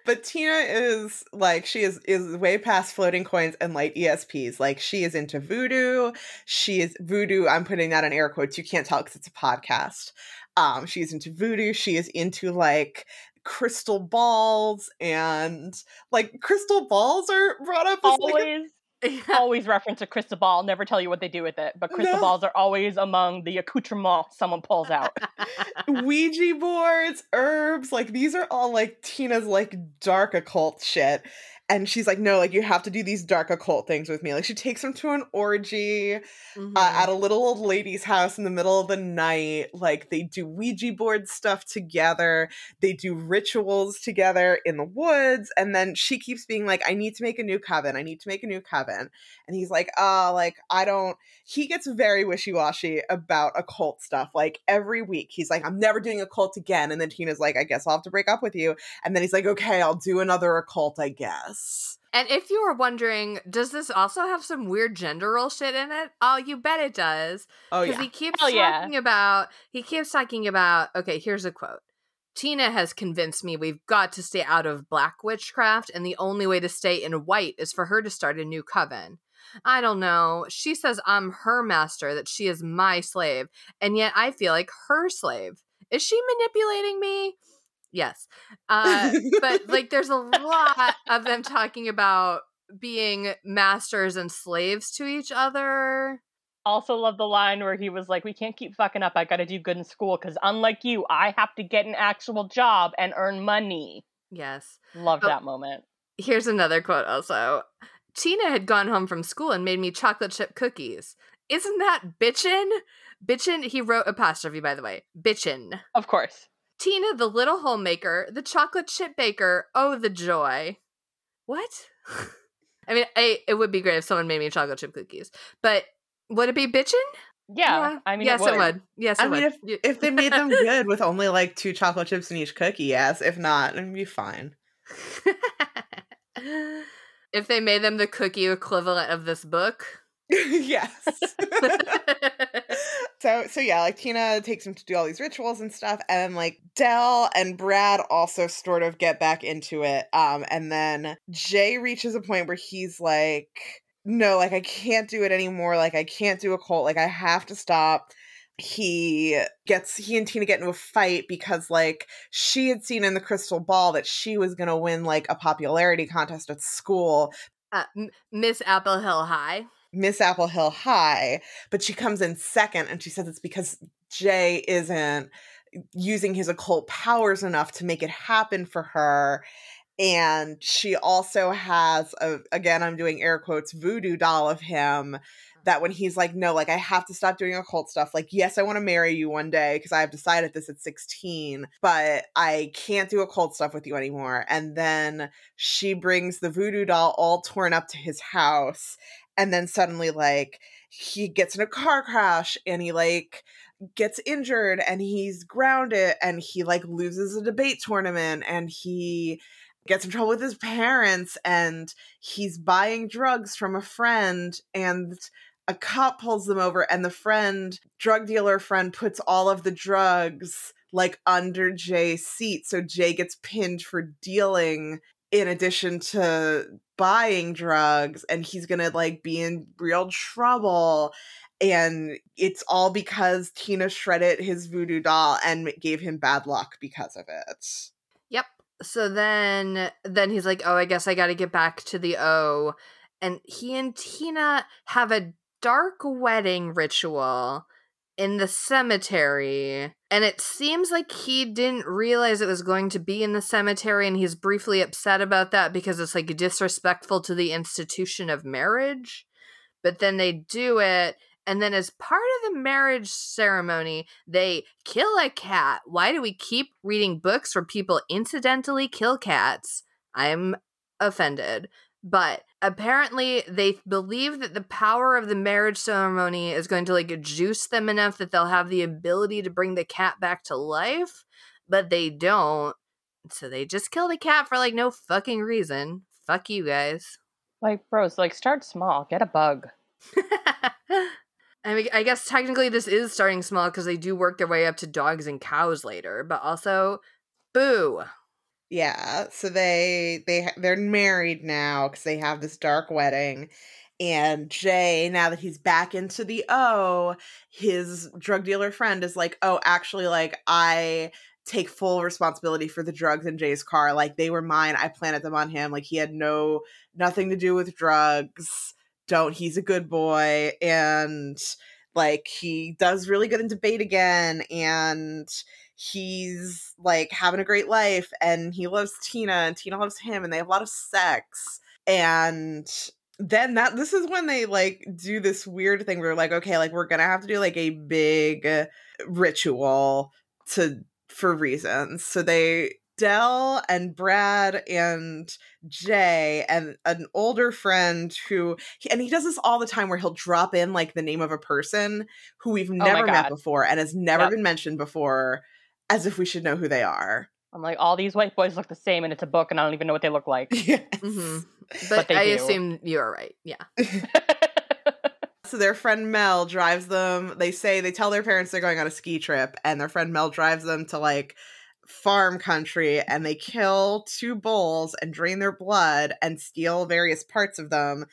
but Tina is like she is is way past floating coins and light ESPs. Like she is into voodoo. She is voodoo. I'm putting that in air quotes. You can't tell because it's a podcast. Um, she's into voodoo. She is into like crystal balls and like crystal balls are brought up always. Like a- *laughs* *laughs* always reference a crystal ball. Never tell you what they do with it, but crystal no. balls are always among the accoutrement someone pulls out. *laughs* Ouija boards, herbs, like these are all like Tina's like dark occult shit and she's like no like you have to do these dark occult things with me. Like she takes him to an orgy uh, mm-hmm. uh, at a little old lady's house in the middle of the night. Like they do ouija board stuff together. They do rituals together in the woods. And then she keeps being like i need to make a new coven. I need to make a new coven. And he's like oh like i don't he gets very wishy-washy about occult stuff. Like every week he's like i'm never doing a cult again. And then tina's like i guess i'll have to break up with you. And then he's like okay i'll do another occult i guess Yes. And if you were wondering, does this also have some weird gender role shit in it? Oh, you bet it does. Oh yeah. Because he keeps Hell talking yeah. about he keeps talking about. Okay, here's a quote. Tina has convinced me we've got to stay out of black witchcraft, and the only way to stay in white is for her to start a new coven. I don't know. She says I'm her master, that she is my slave, and yet I feel like her slave. Is she manipulating me? Yes. Uh, but *laughs* like there's a lot of them talking about being masters and slaves to each other. Also love the line where he was like, "We can't keep fucking up. I got to do good in school because unlike you, I have to get an actual job and earn money." Yes, love oh, that moment. Here's another quote. Also, Tina had gone home from school and made me chocolate chip cookies. Isn't that bitchin'? Bitchin'. He wrote apostrophe by the way. Bitchin'. Of course. Tina, the little homemaker, the chocolate chip baker. Oh, the joy. What? *laughs* I mean, I, it would be great if someone made me chocolate chip cookies, but would it be bitchin'? Yeah, yeah. I mean, yes, it would. It would. Yes, I it mean, would. if if they made them *laughs* good with only like two chocolate chips in each cookie, yes. If not, it'd be fine. *laughs* if they made them the cookie equivalent of this book, yes. So so yeah, like Tina takes him to do all these rituals and stuff, and like Dell and Brad also sort of get back into it. Um, and then Jay reaches a point where he's like, No, like I can't do it anymore. Like I can't do a cult. Like I have to stop he gets he and Tina get into a fight because like she had seen in the crystal ball that she was going to win like a popularity contest at school uh, Miss Apple Hill High Miss Apple Hill High, but she comes in second and she says it's because Jay isn't using his occult powers enough to make it happen for her. And she also has a again, I'm doing air quotes, voodoo doll of him that when he's like, no, like I have to stop doing occult stuff. Like, yes, I want to marry you one day because I have decided this at 16, but I can't do occult stuff with you anymore. And then she brings the voodoo doll all torn up to his house and then suddenly like he gets in a car crash and he like gets injured and he's grounded and he like loses a debate tournament and he gets in trouble with his parents and he's buying drugs from a friend and a cop pulls them over and the friend drug dealer friend puts all of the drugs like under Jay's seat. So Jay gets pinned for dealing in addition to buying drugs and he's gonna like be in real trouble and it's all because tina shredded his voodoo doll and gave him bad luck because of it. Yep. So then then he's like oh i guess i gotta get back to the o and he and tina have a dark wedding ritual in the cemetery and it seems like he didn't realize it was going to be in the cemetery and he's briefly upset about that because it's like disrespectful to the institution of marriage but then they do it and then as part of the marriage ceremony they kill a cat. Why do we keep reading books where people incidentally kill cats? I'm offended but apparently they believe that the power of the marriage ceremony is going to like juice them enough that they'll have the ability to bring the cat back to life but they don't. So they just kill the cat for like no fucking reason. Fuck you guys. Like bros like start small. Get a bug. *laughs* I mean, I guess technically this is starting small because they do work their way up to dogs and cows later, but also, boo. Yeah, so they they they're married now because they have this dark wedding, and Jay, now that he's back into the O, his drug dealer friend is like, "Oh, actually, like I take full responsibility for the drugs in Jay's car. Like they were mine. I planted them on him. Like he had no nothing to do with drugs. Don't. He's a good boy, and like he does really good in debate again, and." He's like having a great life and he loves Tina and Tina loves him and they have a lot of sex. And then that this is when they like do this weird thing where like, okay, like we're gonna have to do like a big ritual to for reasons. So they dell and Brad and Jay and an older friend who and he does this all the time where he'll drop in like the name of a person who we've oh never oh met before and has never yep. been mentioned before as if we should know who they are. I'm like, all these white boys look the same, and it's a book, and I don't even know what they look like. *laughs* Yes. Mm-hmm. *laughs* But, but I do. assume you're right. Yeah. *laughs* so their friend Mel drives them. They say they tell their parents they're going on a ski trip, and their friend Mel drives them to like farm country, and they kill two bulls and drain their blood and steal various parts of them,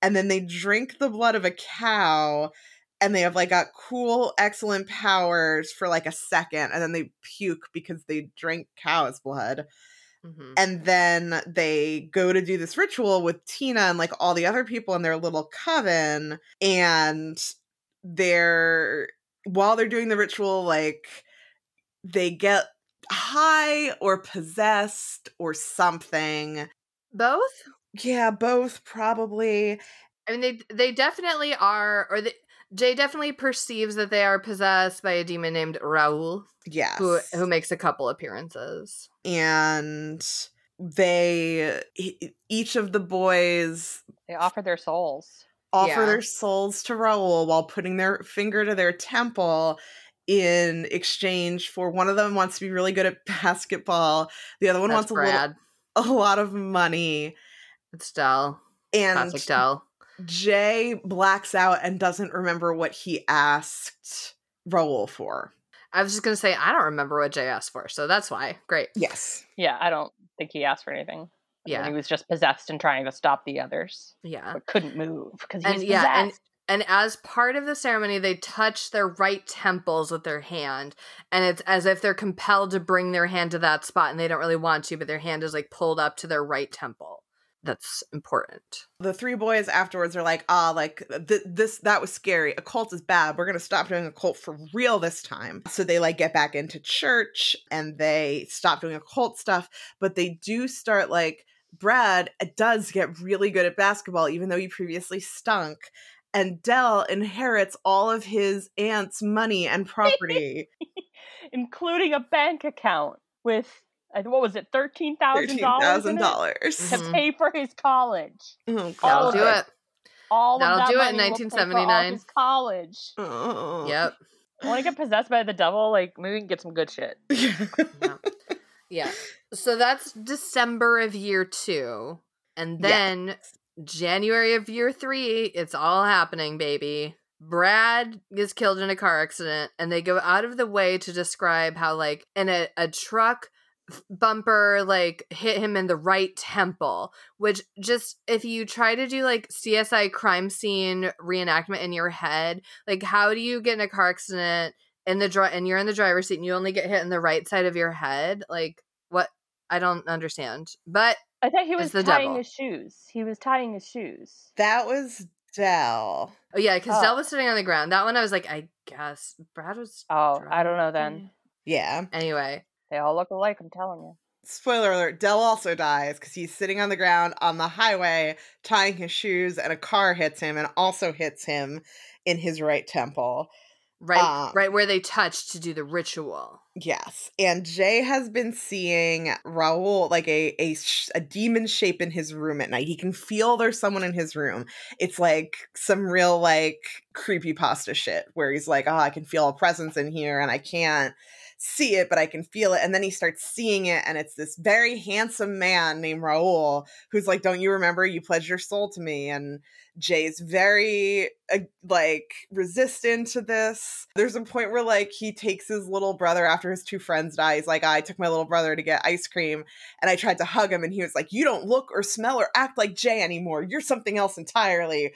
and then they drink the blood of a cow and they have like got cool, excellent powers for like a second, and then they puke because they drink cow's blood. Mm-hmm. And then they go to do this ritual with Tina and like all the other people in their little coven. And they're, while they're doing the ritual, like they get high or possessed or something. Both? Yeah, both probably. I mean, they they definitely are, or they Jay definitely perceives that they are possessed by a demon named Raul. Yes. Who who makes a couple appearances. And they each of the boys they offer their souls. Offer yeah. their souls to Raul while putting their finger to their temple in exchange for one of them wants to be really good at *laughs* basketball. The other one That's wants a little *laughs* a lot of money. It's Dell. And Classic Dell Jay blacks out and doesn't remember what he asked Raul for. I was just gonna say I don't remember what Jay asked for, so that's why. Great. Yes. Yeah, I don't think he asked for anything. Yeah, he was just possessed and trying to stop the others. Yeah, but couldn't move because he and, was yeah, possessed. And, and as part of the ceremony, they touch their right temples with their hand, and it's as if they're compelled to bring their hand to that spot, and they don't really want to, but their hand is like pulled up to their right temple that's important. The three boys afterwards are like, ah, like th- this, that was scary. A cult is bad. We're going to stop doing a cult for real this time. So they like get back into church and they stop doing occult stuff, but they do start like, Brad does get really good at basketball, even though he previously stunk. And Dell inherits all of his aunt's money and property, *laughs* including a bank account with what was it, thirteen thousand dollars dollars to mm-hmm. pay for his college. Oh, That'll do it. All That'll that do it in nineteen seventy nine. College. Oh. Yep. I want to get possessed by the devil. Like maybe we can get some good shit. *laughs* yeah. yeah. So that's December of year two, and then yes. January of year three. It's all happening, baby. Brad is killed in a car accident, and they go out of the way to describe how, like, in a, a truck bumper like hit him in the right temple which just if you try to do like csi crime scene reenactment in your head like how do you get in a car accident in the dri- and you're in the driver's seat and you only get hit in the right side of your head? Like what? I don't understand but i thought he was tying devil. his shoes. He was tying his shoes. That was dell. Oh yeah because oh. dell was sitting on the ground. That one i was like i guess brad was oh driving. i don't know then. Yeah. Anyway they all look alike, I'm telling you. Spoiler alert, Dell also dies because he's sitting on the ground on the highway tying his shoes and a car hits him and also hits him in his right temple. Right um, right where they touch to do the ritual. Yes. And Jay has been seeing Raul like a a, a demon shape in his room at night. He can feel there's someone in his room. It's like some real like creepy pasta shit where he's like, "Oh, I can feel a presence in here and I can't see it, but I can feel it. And then he starts seeing it, and it's this very handsome man named Raul who's like, Don't you remember you pledged your soul to me? And Jay's very uh, like resistant to this. There's a point where like he takes his little brother after his two friends die. He's like, I took my little brother to get ice cream and I tried to hug him and he was like, You don't look or smell or act like Jay anymore. You're something else entirely.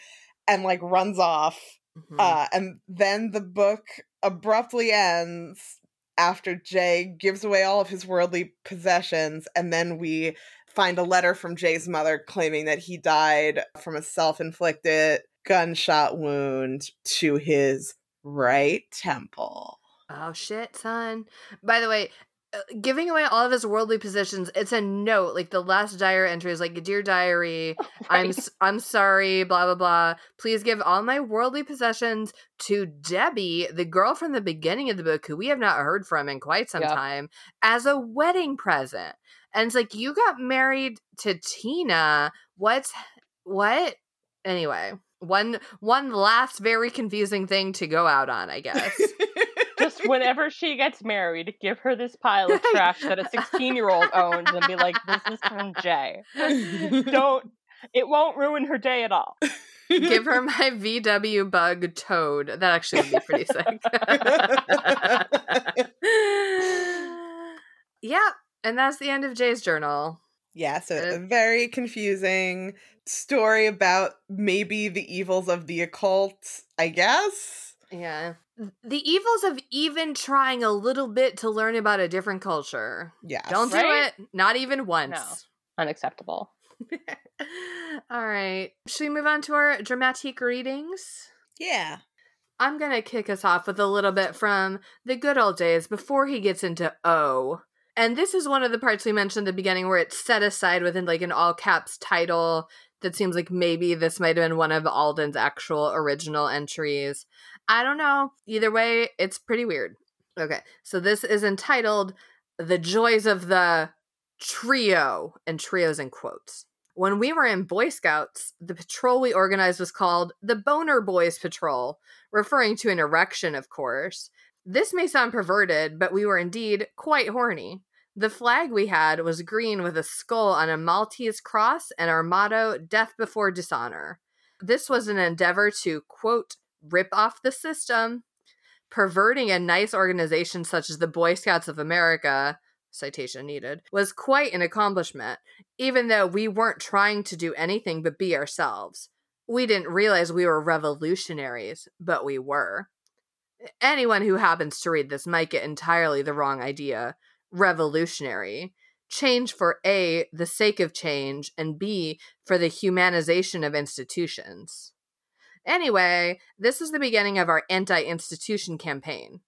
And like runs off. Mm-hmm. Uh, and then the book abruptly ends after Jay gives away all of his worldly possessions, and then we find a letter from Jay's mother claiming that he died from a self inflicted gunshot wound to his right temple. Oh shit, son. By the way, Uh, giving away all of his worldly possessions it's a note like the last diary entry is like dear diary *laughs* oh right. i'm i'm sorry blah blah blah please give all my worldly possessions to debbie the girl from the beginning of the book who we have not heard from in quite some yep. time as a wedding present and it's like you got married to tina what's what anyway one one last very confusing thing to go out on i *laughs* guess just whenever she gets married, give her this pile of *laughs* trash that a 16 year old owns and be like, this is from Jay. *laughs* Don't, it won't ruin her day at all. Give her *laughs* my VW bug toad. That actually would be pretty sick. yeah, and that's the end of Jay's journal. Yeah, so uh, a very confusing story about maybe the evils of the occult, I guess. Yeah the evils of even trying a little bit to learn about a different culture. Yeah. Don't do it. Not even once. No. Unacceptable. *laughs* All right. Should we move on to our dramatic readings? Yeah. I'm going to kick us off with a little bit from the good old days before he gets into O. And this is one of the parts we mentioned at the beginning where it's set aside within like an all caps title that seems like maybe this might have been one of Alden's actual original entries. I don't know. Either way, it's pretty weird. Okay, so this is entitled The Joys of the Trio, and trios in quotes. When we were in Boy Scouts, the patrol we organized was called the Boner Boys Patrol, referring to an erection, of course. This may sound perverted, but we were indeed quite horny. The flag we had was green with a skull on a Maltese cross and our motto, Death Before Dishonor. This was an endeavor to, quote, rip off the system. Perverting a nice organization such as the Boy Scouts of America, citation needed, was quite an accomplishment, even though we weren't trying to do anything but be ourselves. We didn't realize we were revolutionaries, but we were. Anyone who happens to read this might get entirely the wrong idea. Revolutionary. Change for A, the sake of change, and B, for the humanization of institutions. Anyway, this is the beginning of our anti institution campaign.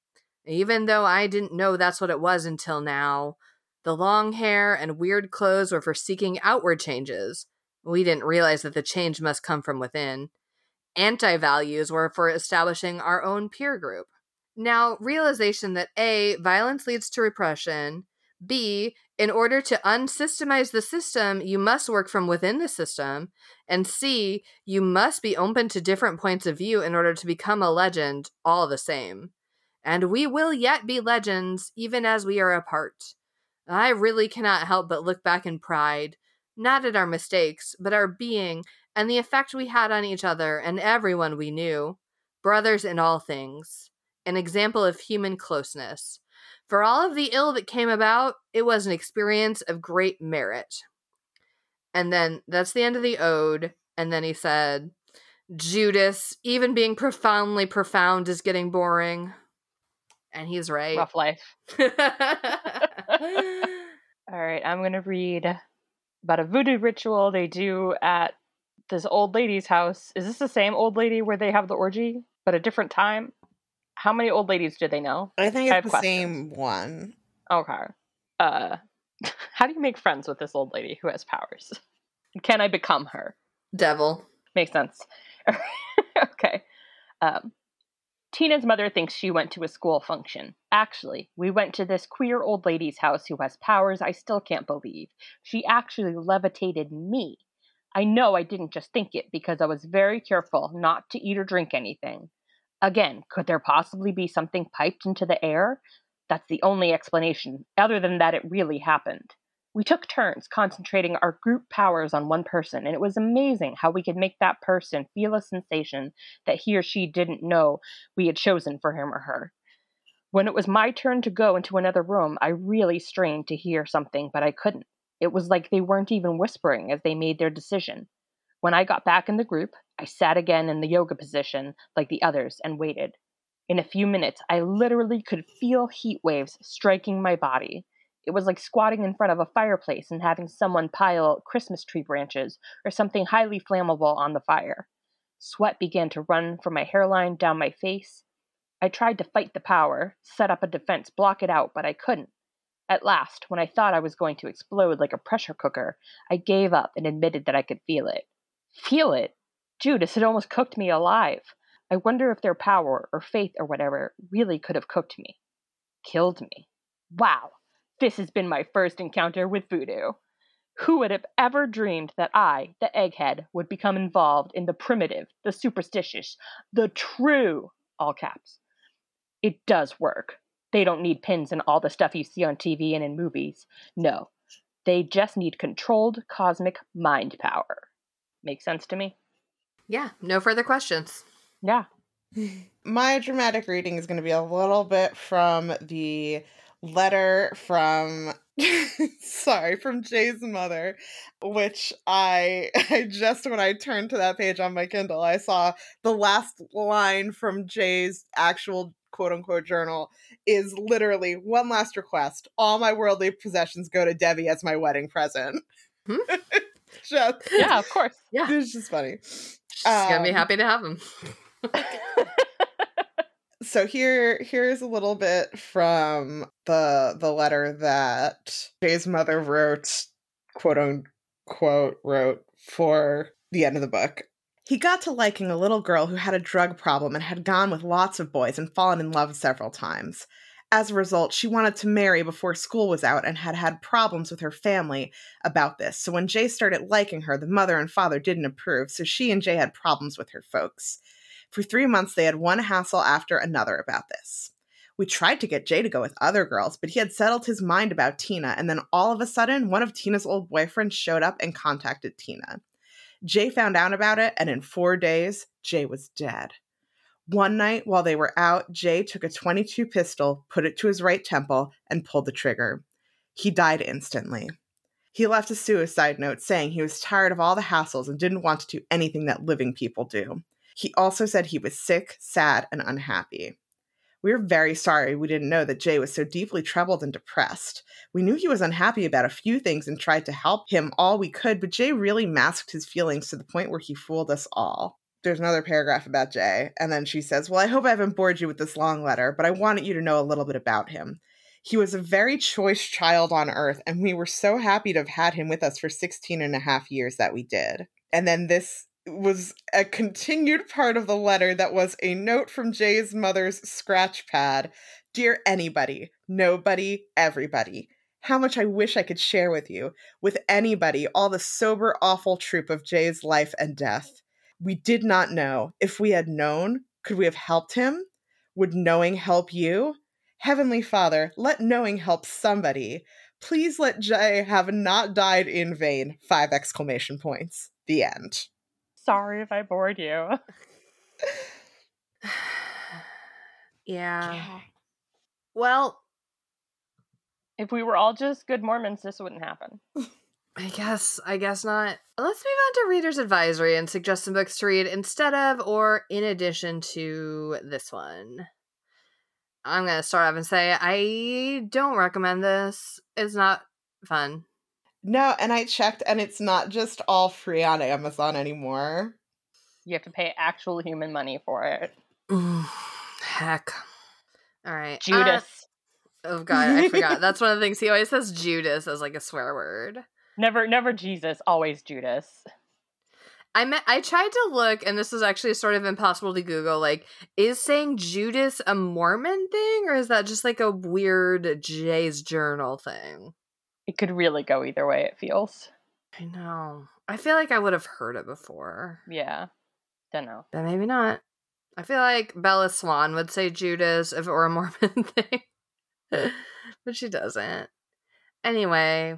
Even though I didn't know that's what it was until now, the long hair and weird clothes were for seeking outward changes. We didn't realize that the change must come from within. Anti values were for establishing our own peer group. Now, realization that A, violence leads to repression, B, in order to unsystemize the system, you must work from within the system. And C, you must be open to different points of view in order to become a legend, all the same. And we will yet be legends, even as we are apart. I really cannot help but look back in pride, not at our mistakes, but our being and the effect we had on each other and everyone we knew. Brothers in all things. An example of human closeness For all of the ill that came about, it was an experience of great merit. And then that's the end of the ode. And then he said, Judas, even being profoundly profound is getting boring. And he's right. Rough life. *laughs* *laughs* All right, I'm going to read about a voodoo ritual they do at this old lady's house. Is this the same old lady where they have the orgy, but a different time? How many old ladies do they know? I think it's I the questions. same one. Okay. Uh, *laughs* how do you make friends with this old lady who has powers? Can I become her? Devil. Makes sense. *laughs* okay. Um, Tina's mother thinks she went to a school function. Actually, we went to this queer old lady's house who has powers I still can't believe. She actually levitated me. I know I didn't just think it because I was very careful not to eat or drink anything. Again, could there possibly be something piped into the air? That's the only explanation, other than that it really happened. We took turns concentrating our group powers on one person, and it was amazing how we could make that person feel a sensation that he or she didn't know we had chosen for him or her. When it was my turn to go into another room, I really strained to hear something, but I couldn't. It was like they weren't even whispering as they made their decision. When I got back in the group, I sat again in the yoga position like the others and waited. In a few minutes, I literally could feel heat waves striking my body. It was like squatting in front of a fireplace and having someone pile Christmas tree branches or something highly flammable on the fire. Sweat began to run from my hairline down my face. I tried to fight the power, set up a defense, block it out, but I couldn't. At last, when I thought I was going to explode like a pressure cooker, I gave up and admitted that I could feel it. Feel it? Judas had almost cooked me alive. I wonder if their power, or faith, or whatever, really could have cooked me. Killed me. Wow! This has been my first encounter with voodoo. Who would have ever dreamed that I, the egghead, would become involved in the primitive, the superstitious, the true, all caps? It does work. They don't need pins and all the stuff you see on TV and in movies. No, they just need controlled cosmic mind power. Make sense to me? Yeah, no further questions. Yeah. My dramatic reading is going to be a little bit from the letter from *laughs* sorry from jay's mother which i *laughs* i just when i turned to that page on my kindle i saw the last line from jay's actual quote unquote journal is literally one last request. All my worldly possessions go to debbie as my wedding present. Hmm? *laughs* just yeah of course. Yeah. it's just funny. She's um, gonna be happy to have him *laughs* so here here's a little bit from the the letter that Jay's mother wrote, quote unquote, wrote for the end of the book. He got to liking a little girl who had a drug problem and had gone with lots of boys and fallen in love several times. As a result, she wanted to marry before school was out and had had problems with her family about this. So when Jay started liking her, the mother and father didn't approve, so she and Jay had problems with her folks. For three months, they had one hassle after another about this. We tried to get Jay to go with other girls, but he had settled his mind about Tina, and then all of a sudden, one of Tina's old boyfriends showed up and contacted Tina. Jay found out about it, and in four days, Jay was dead. One night while they were out, Jay took a 22 pistol, put it to his right temple, and pulled the trigger. He died instantly. He left a suicide note saying he was tired of all the hassles and didn't want to do anything that living people do. He also said he was sick, sad, and unhappy. We were very sorry we didn't know that Jay was so deeply troubled and depressed. We knew he was unhappy about a few things and tried to help him all we could, but Jay really masked his feelings to the point where he fooled us all. There's another paragraph about Jay, and then she says, Well, I hope I haven't bored you with this long letter, but I wanted you to know a little bit about him. He was a very choice child on earth, and we were so happy to have had him with us for 16 and a half years that we did. And then this was a continued part of the letter that was a note from Jay's mother's scratch pad. Dear anybody, nobody, everybody. How much I wish I could share with you, with anybody, all the sober, awful troop of Jay's life and death. We did not know. If we had known, could we have helped him? Would knowing help you? Heavenly Father, let knowing help somebody. Please let Jay have not died in vain. Five exclamation points. The end sorry if I bored you. *sighs* yeah. yeah. Well, If we were all just good Mormons, this wouldn't happen. I guess, I guess not. Let's move on to Reader's Advisory and suggest some books to read instead of or in addition to this one. I'm going to start off and say I don't recommend this. It's not fun. No, and I checked and it's not just all free on Amazon anymore. You have to pay actual human money for it. Heck. All right. Uh, Judas. Uh, oh *laughs* god, I forgot. That's one of the things he always says Judas as like a swear word. Never never Jesus, always Judas. I met, I tried to look, and this is actually sort of impossible to Google. Like, is saying Judas a Mormon thing, or is that just like a weird Jay's journal thing? It could really go either way. It feels. I know. I feel like I would have heard it before. Yeah, don't know, but maybe not. I feel like Bella Swan would say Judas if it were a *laughs* Mormon thing, *laughs* but she doesn't. Anyway,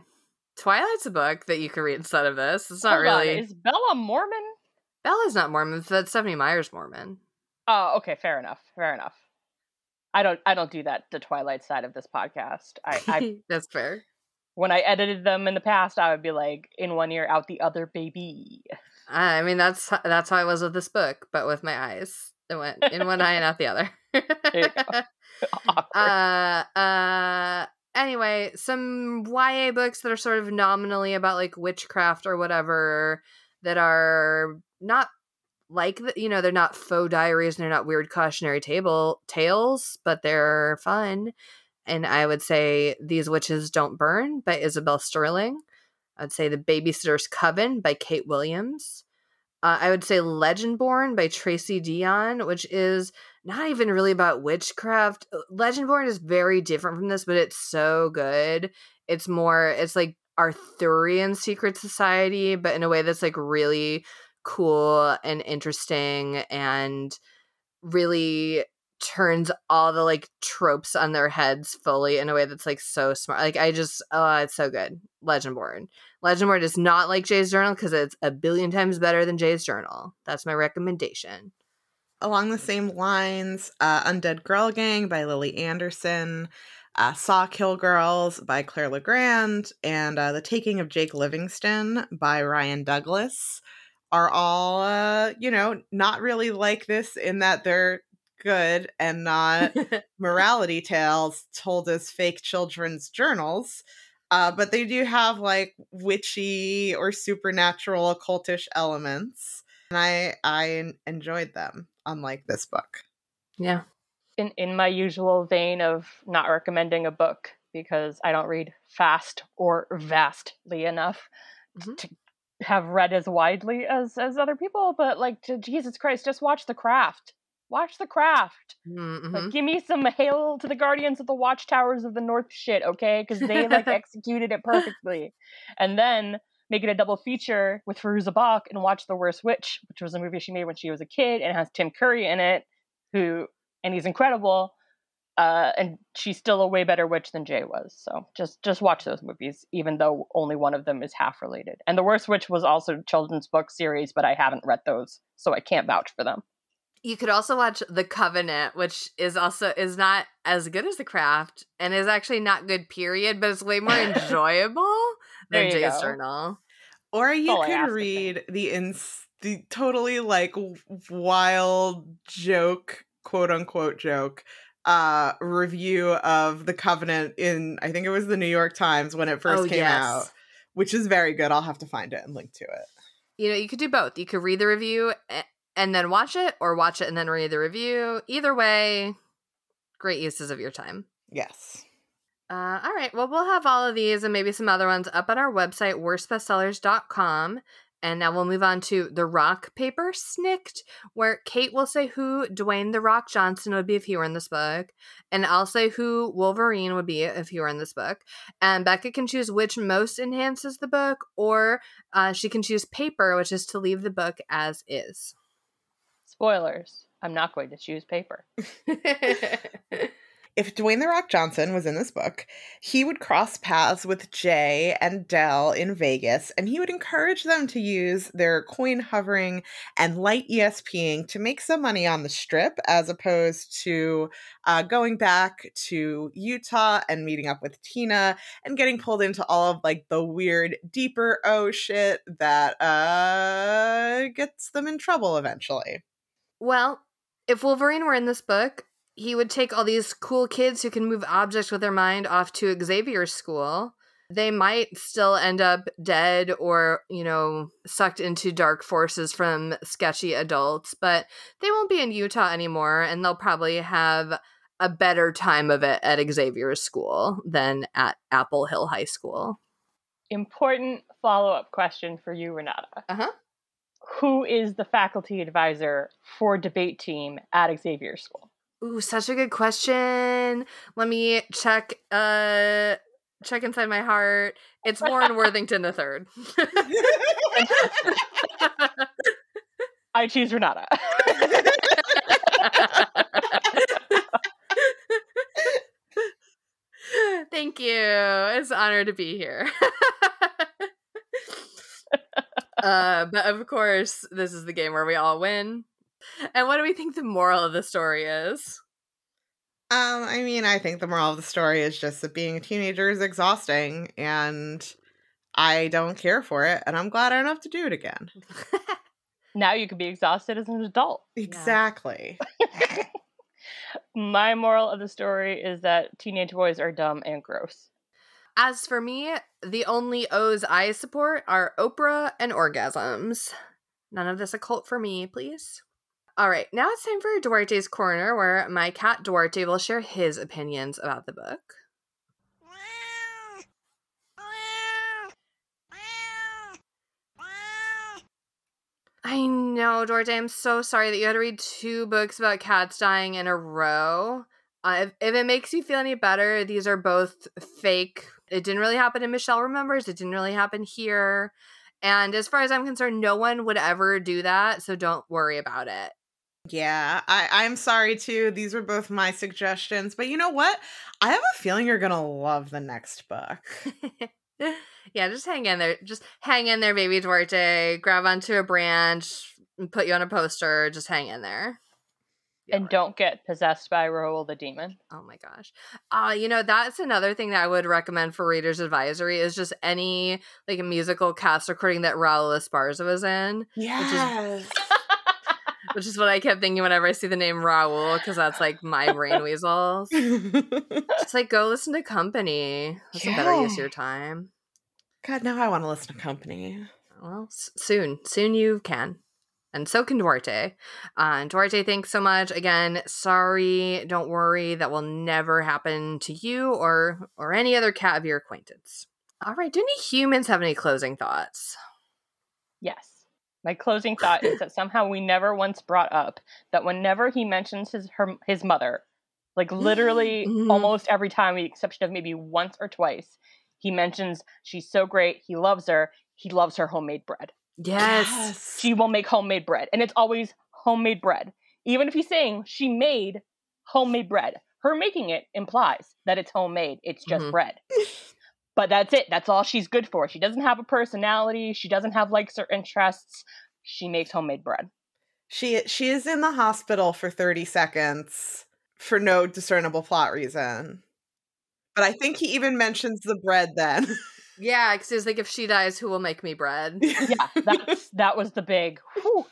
Twilight's a book that you can read instead of this. It's not Hold really. On. Is Bella Mormon? Bella's not Mormon, but Stephenie Meyer's Mormon. Oh, okay, fair enough. Fair enough. I don't. I don't do that. The Twilight side of this podcast. I. I *laughs* That's fair. When I edited them in the past, I would be like, in one ear, out the other, baby. I mean, that's that's how I was with this book, but with my eyes. It went in one eye and out the other. *laughs* uh, uh, anyway, some YA books that are sort of nominally about like witchcraft or whatever that are not like the, you know they're not faux diaries and they're not weird cautionary table tales but they're fun and i would say these witches don't burn by isabel sterling i'd say the babysitter's coven by kate williams uh, i would say legendborn by tracy Deonn, which is not even really about witchcraft. Uh, Legendborn is very different from this, but it's so good. It's more, it's like Arthurian secret society, but in a way that's like really cool and interesting and really turns all the like tropes on their heads fully in a way that's like so smart. Like I just oh it's so good. Legendborn. Legendborn is not like Jay's journal because it's a billion times better than Jay's journal. That's my recommendation along the same lines, uh, Undead Girl Gang by Lily Anderson, uh, Sawkill Girls by Claire Legrand, and uh, The Taking of Jake Livingston by Ryan Douglas are all, uh, you know, not really like this in that they're good and not *laughs* morality tales told as fake children's journals. Uh, but they do have like witchy or supernatural occultish elements and I I enjoyed them unlike this book. Yeah. In in my usual vein of not recommending a book because I don't read fast or vastly enough mm-hmm. to have read as widely as as other people, but like to Jesus Christ, just watch The Craft. Watch The Craft. Mm-hmm. Like, give me some hail to the Guardians of the Watchtowers of the North shit, okay? Because they like *laughs* executed it perfectly. And then make it a double feature with Fairuza Balk and watch The Worst Witch, which was a movie she made when she was a kid and has Tim Curry in it, who and he's incredible. Uh, and she's still a way better witch than Jay was. So just just watch those movies, even though only one of them is half related. And The Worst Witch was also a children's book series, but I haven't read those, so I can't vouch for them. You could also watch The Covenant, which is also is not as good as The Craft and is actually not good period, but it's way more *laughs* enjoyable than Jay's go. Journal. Or you oh, could read the ins the totally like wild joke, quote unquote joke, uh review of The Covenant in I think it was the New York Times when it first oh, came yes. out, which is very good. I'll have to find it and link to it. You know, you could do both. You could read the review and then watch it or watch it and then read the review. Either way, great uses of your time. Yes. Uh, all right. Well, we'll have all of these and maybe some other ones up on our website, worstbestsellers.com. And now we'll move on to the rock paper snikt, where Kate will say who Dwayne the Rock Johnson would be if he were in this book, and I'll say who Wolverine would be if he were in this book. And Becca can choose which most enhances the book, or uh, she can choose paper, which is to leave the book as is. Spoilers. I'm not going to choose paper. *laughs* if Dwayne The Rock Johnson was in this book, he would cross paths with Jay and Dell in Vegas, and he would encourage them to use their coin hovering and light ESPing to make some money on the strip, as opposed to uh, going back to Utah and meeting up with Tina and getting pulled into all of like the weird, deeper oh shit that uh, gets them in trouble eventually. Well, if Wolverine were in this book, he would take all these cool kids who can move objects with their mind off to Xavier's school. They might still end up dead or, you know, sucked into dark forces from sketchy adults, but they won't be in Utah anymore and they'll probably have a better time of it at Xavier's school than at Apple Hill High School. Important follow up question for you, Renata. Uh huh. Who is the faculty advisor for debate team at Xavier School? Ooh, such a good question. Let me check uh check inside my heart. It's Warren Worthington the third. *laughs* I choose Renata. *laughs* Thank you. It's an honor to be here. *laughs* uh, but of course, this is the game where we all win. And what do we think the moral of the story is? Um, I mean, I think the moral of the story is just that being a teenager is exhausting and I don't care for it and I'm glad I don't have to do it again. *laughs* now you can be exhausted as an adult. Exactly. *laughs* My moral of the story is that teenage boys are dumb and gross. As for me, the only O's I support are Oprah and orgasms. None of this occult for me, please. All right, now it's time for Duarte's Corner, where my cat Duarte will share his opinions about the book. I know, Duarte. I'm so sorry that you had to read two books about cats dying in a row. Uh, if, if it makes you feel any better, these are both fake. It didn't really happen in Michelle Remembers. It didn't really happen here. And as far as I'm concerned, no one would ever do that. So don't worry about it. Yeah, I, I'm sorry too. These were both my suggestions, but you know what? I have a feeling you're gonna love the next book. *laughs* yeah, just hang in there. Just hang in there, baby Duarte. Grab onto a branch, and put you on a poster. Just hang in there. And don't get possessed by Raoul the demon. Oh my gosh. Uh, you know, that's another thing that I would recommend for Reader's Advisory is just any like a musical cast recording that Raul Esparza was in. Yes. *laughs* which is what I kept thinking whenever I see the name Raul, because that's like my brain weasels. *laughs* Just like go listen to Company. That's yeah. a better use of your time. God, now I want to listen to Company. Well, s- soon, soon you can, and so can Duarte. Uh, Duarte, thanks so much again. Sorry, don't worry, that will never happen to you or or any other cat of your acquaintance. All right, do any humans have any closing thoughts? Yes. My closing thought is that somehow we never once brought up that whenever he mentions his her his mother, like literally *gasps* mm-hmm. almost every time, with the exception of maybe once or twice, he mentions she's so great, he loves her, he loves her homemade bread. Yes. yes. She will make homemade bread. And it's always homemade bread. Even if he's saying she made homemade bread, her making it implies that it's homemade. It's just mm-hmm. bread. but that's it. That's all she's good for. She doesn't have a personality. She doesn't have likes or interests. She makes homemade bread. She she is in the hospital for 30 seconds for no discernible plot reason. But I think he even mentions the bread then. *laughs* Yeah, because he's like, if she dies, who will make me bread? *laughs* yeah, that's that was the big. Whew.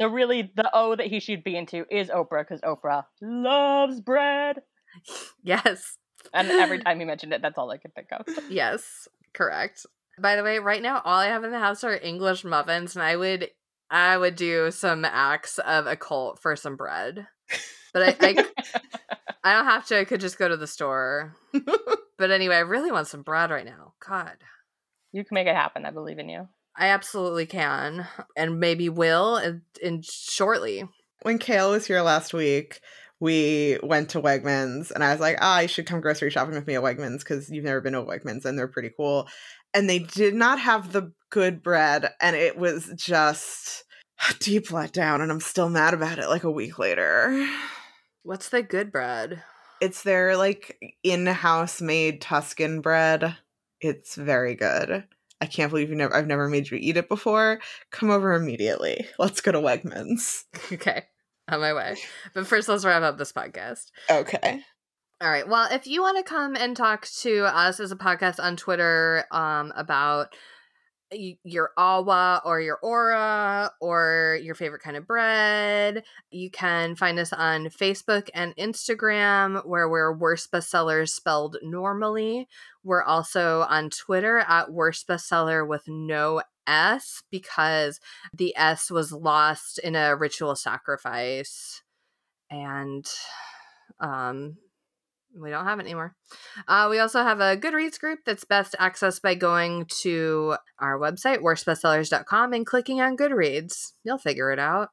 So really, the O that he should be into is Oprah because Oprah loves bread. *laughs* Yes. And every *laughs* time he mentioned it, that's all I could think of. Yes, correct. By the way, right now all I have in the house are English muffins, and I would I would do some acts of occult for some bread. But I I, *laughs* I don't have to, I could just go to the store. *laughs* but anyway, I really want some bread right now. God. You can make it happen. I believe in you. I absolutely can. And maybe will in, in shortly. When Kale was here last week, we went to Wegmans and I was like, ah, you should come grocery shopping with me at Wegmans because you've never been to Wegmans and they're pretty cool. And they did not have the good bread and it was just a deep letdown and I'm still mad about it like a week later. What's the good bread? It's their like in-house made Tuscan bread. It's very good. I can't believe you never I've never made you eat it before. Come over immediately. Let's go to Wegmans. *laughs* Okay. On my way. But first let's wrap up this podcast. Okay. All right. Well, if you want to come and talk to us as a podcast on Twitter um, about your awa or your aura or your favorite kind of bread. You can find us on Facebook and Instagram where we're worst bestsellers spelled normally. We're also on Twitter at worst bestseller with no S because the S was lost in a ritual sacrifice. And um we don't have it anymore. Uh, we also have a Goodreads group that's best accessed by going to our website, worstbestsellers.com, and clicking on Goodreads. You'll figure it out.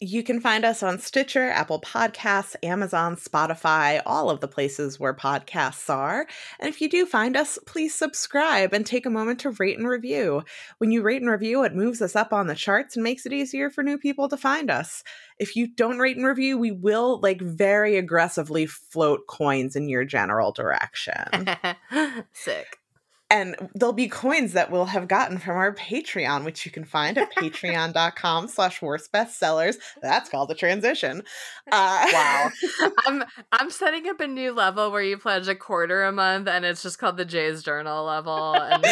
You can find us on Stitcher, Apple Podcasts, Amazon, Spotify, all of the places where podcasts are. And if you do find us, please subscribe and take a moment to rate and review. When you rate and review, it moves us up on the charts and makes it easier for new people to find us. If you don't rate and review, we will like very aggressively float coins in your general direction. *laughs* Sick and there'll be coins that we'll have gotten from our patreon which you can find at *laughs* patreon.com slash worst bestsellers. That's called a transition. *laughs* Uh, wow *laughs* i'm i'm setting up a new level where you pledge a quarter a month and it's just called the jay's journal level and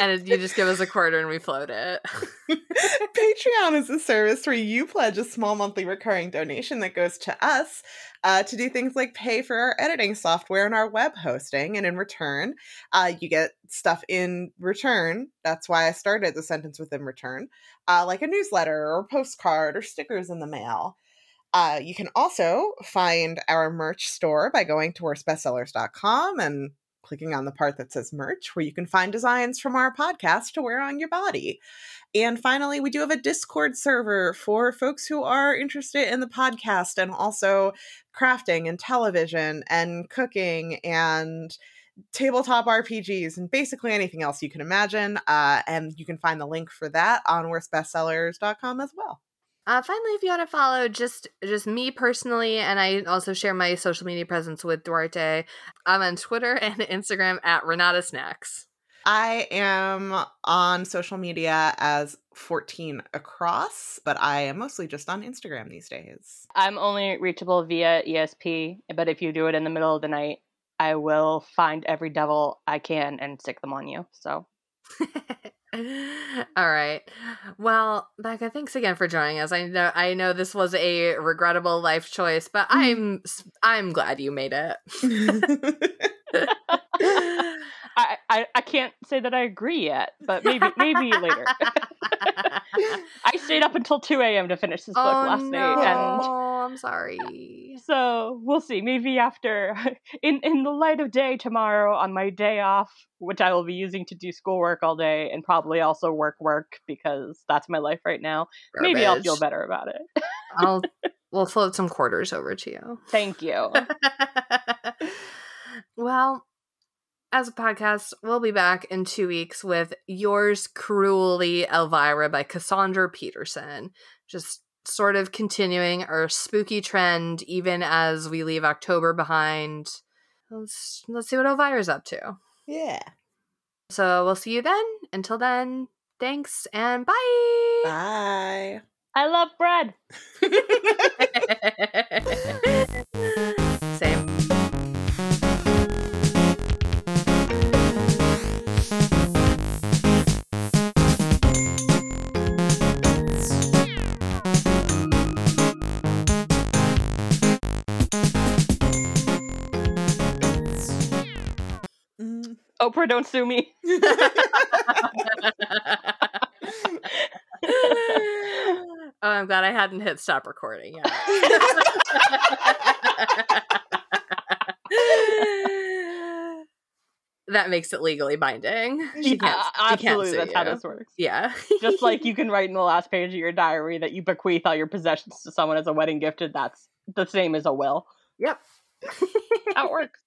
and you just give us a quarter and we float it. *laughs* Patreon is a service where you pledge a small monthly recurring donation that goes to us uh, to do things like pay for our editing software and our web hosting. And in return, uh, you get stuff in return. That's why I started the sentence with in return, uh, like a newsletter or a postcard or stickers in the mail. Uh, you can also find our merch store by going to worstbestsellers.com and clicking on the part that says merch, where you can find designs from our podcast to wear on your body. And finally, we do have a Discord server for folks who are interested in the podcast and also crafting and television and cooking and tabletop RPGs and basically anything else you can imagine. Uh, and you can find the link for that on worstbestsellers.com as well. Uh, finally, if you want to follow just just me personally, and I also share my social media presence with Duarte, I'm on Twitter *laughs* and Instagram at Renata Snacks. I am on social media as 14 across, but I am mostly just on Instagram these days. I'm only reachable via ESP, but if you do it in the middle of the night, I will find every devil I can and stick them on you. So *laughs* *laughs* All right. Well, Becca, thanks again for joining us. I know I know this was a regrettable life choice, but mm-hmm. I'm I'm glad you made it. *laughs* *laughs* *laughs* I, I, I can't say that I agree yet, but maybe maybe later. *laughs* I stayed up until two a.m. to finish this book oh, last no. night, and oh, I'm sorry. So we'll see. Maybe after, *laughs* in in the light of day tomorrow on my day off, which I will be using to do schoolwork all day and probably also work work because that's my life right now. Garbage. Maybe I'll feel better about it. I'll we'll float some quarters over to you. Thank you. Well, as a podcast, we'll be back in two weeks with Yours Cruelly Elvira by Cassandra Peterson. Just sort of continuing our spooky trend even as we leave October behind. Let's let's see what Elvira's up to. Yeah. So we'll see you then. Until then, thanks and bye. Bye. I love bread. *laughs* *laughs* Oprah, don't sue me. *laughs* *laughs* oh, I'm glad I hadn't hit stop recording yet. *laughs* that makes it legally binding. yeah, absolutely. That's you. how this works. Yeah. Just like you can write in the last page of your diary that you bequeath all your possessions to someone as a wedding gift, and that's the same as a will. Yep. that works.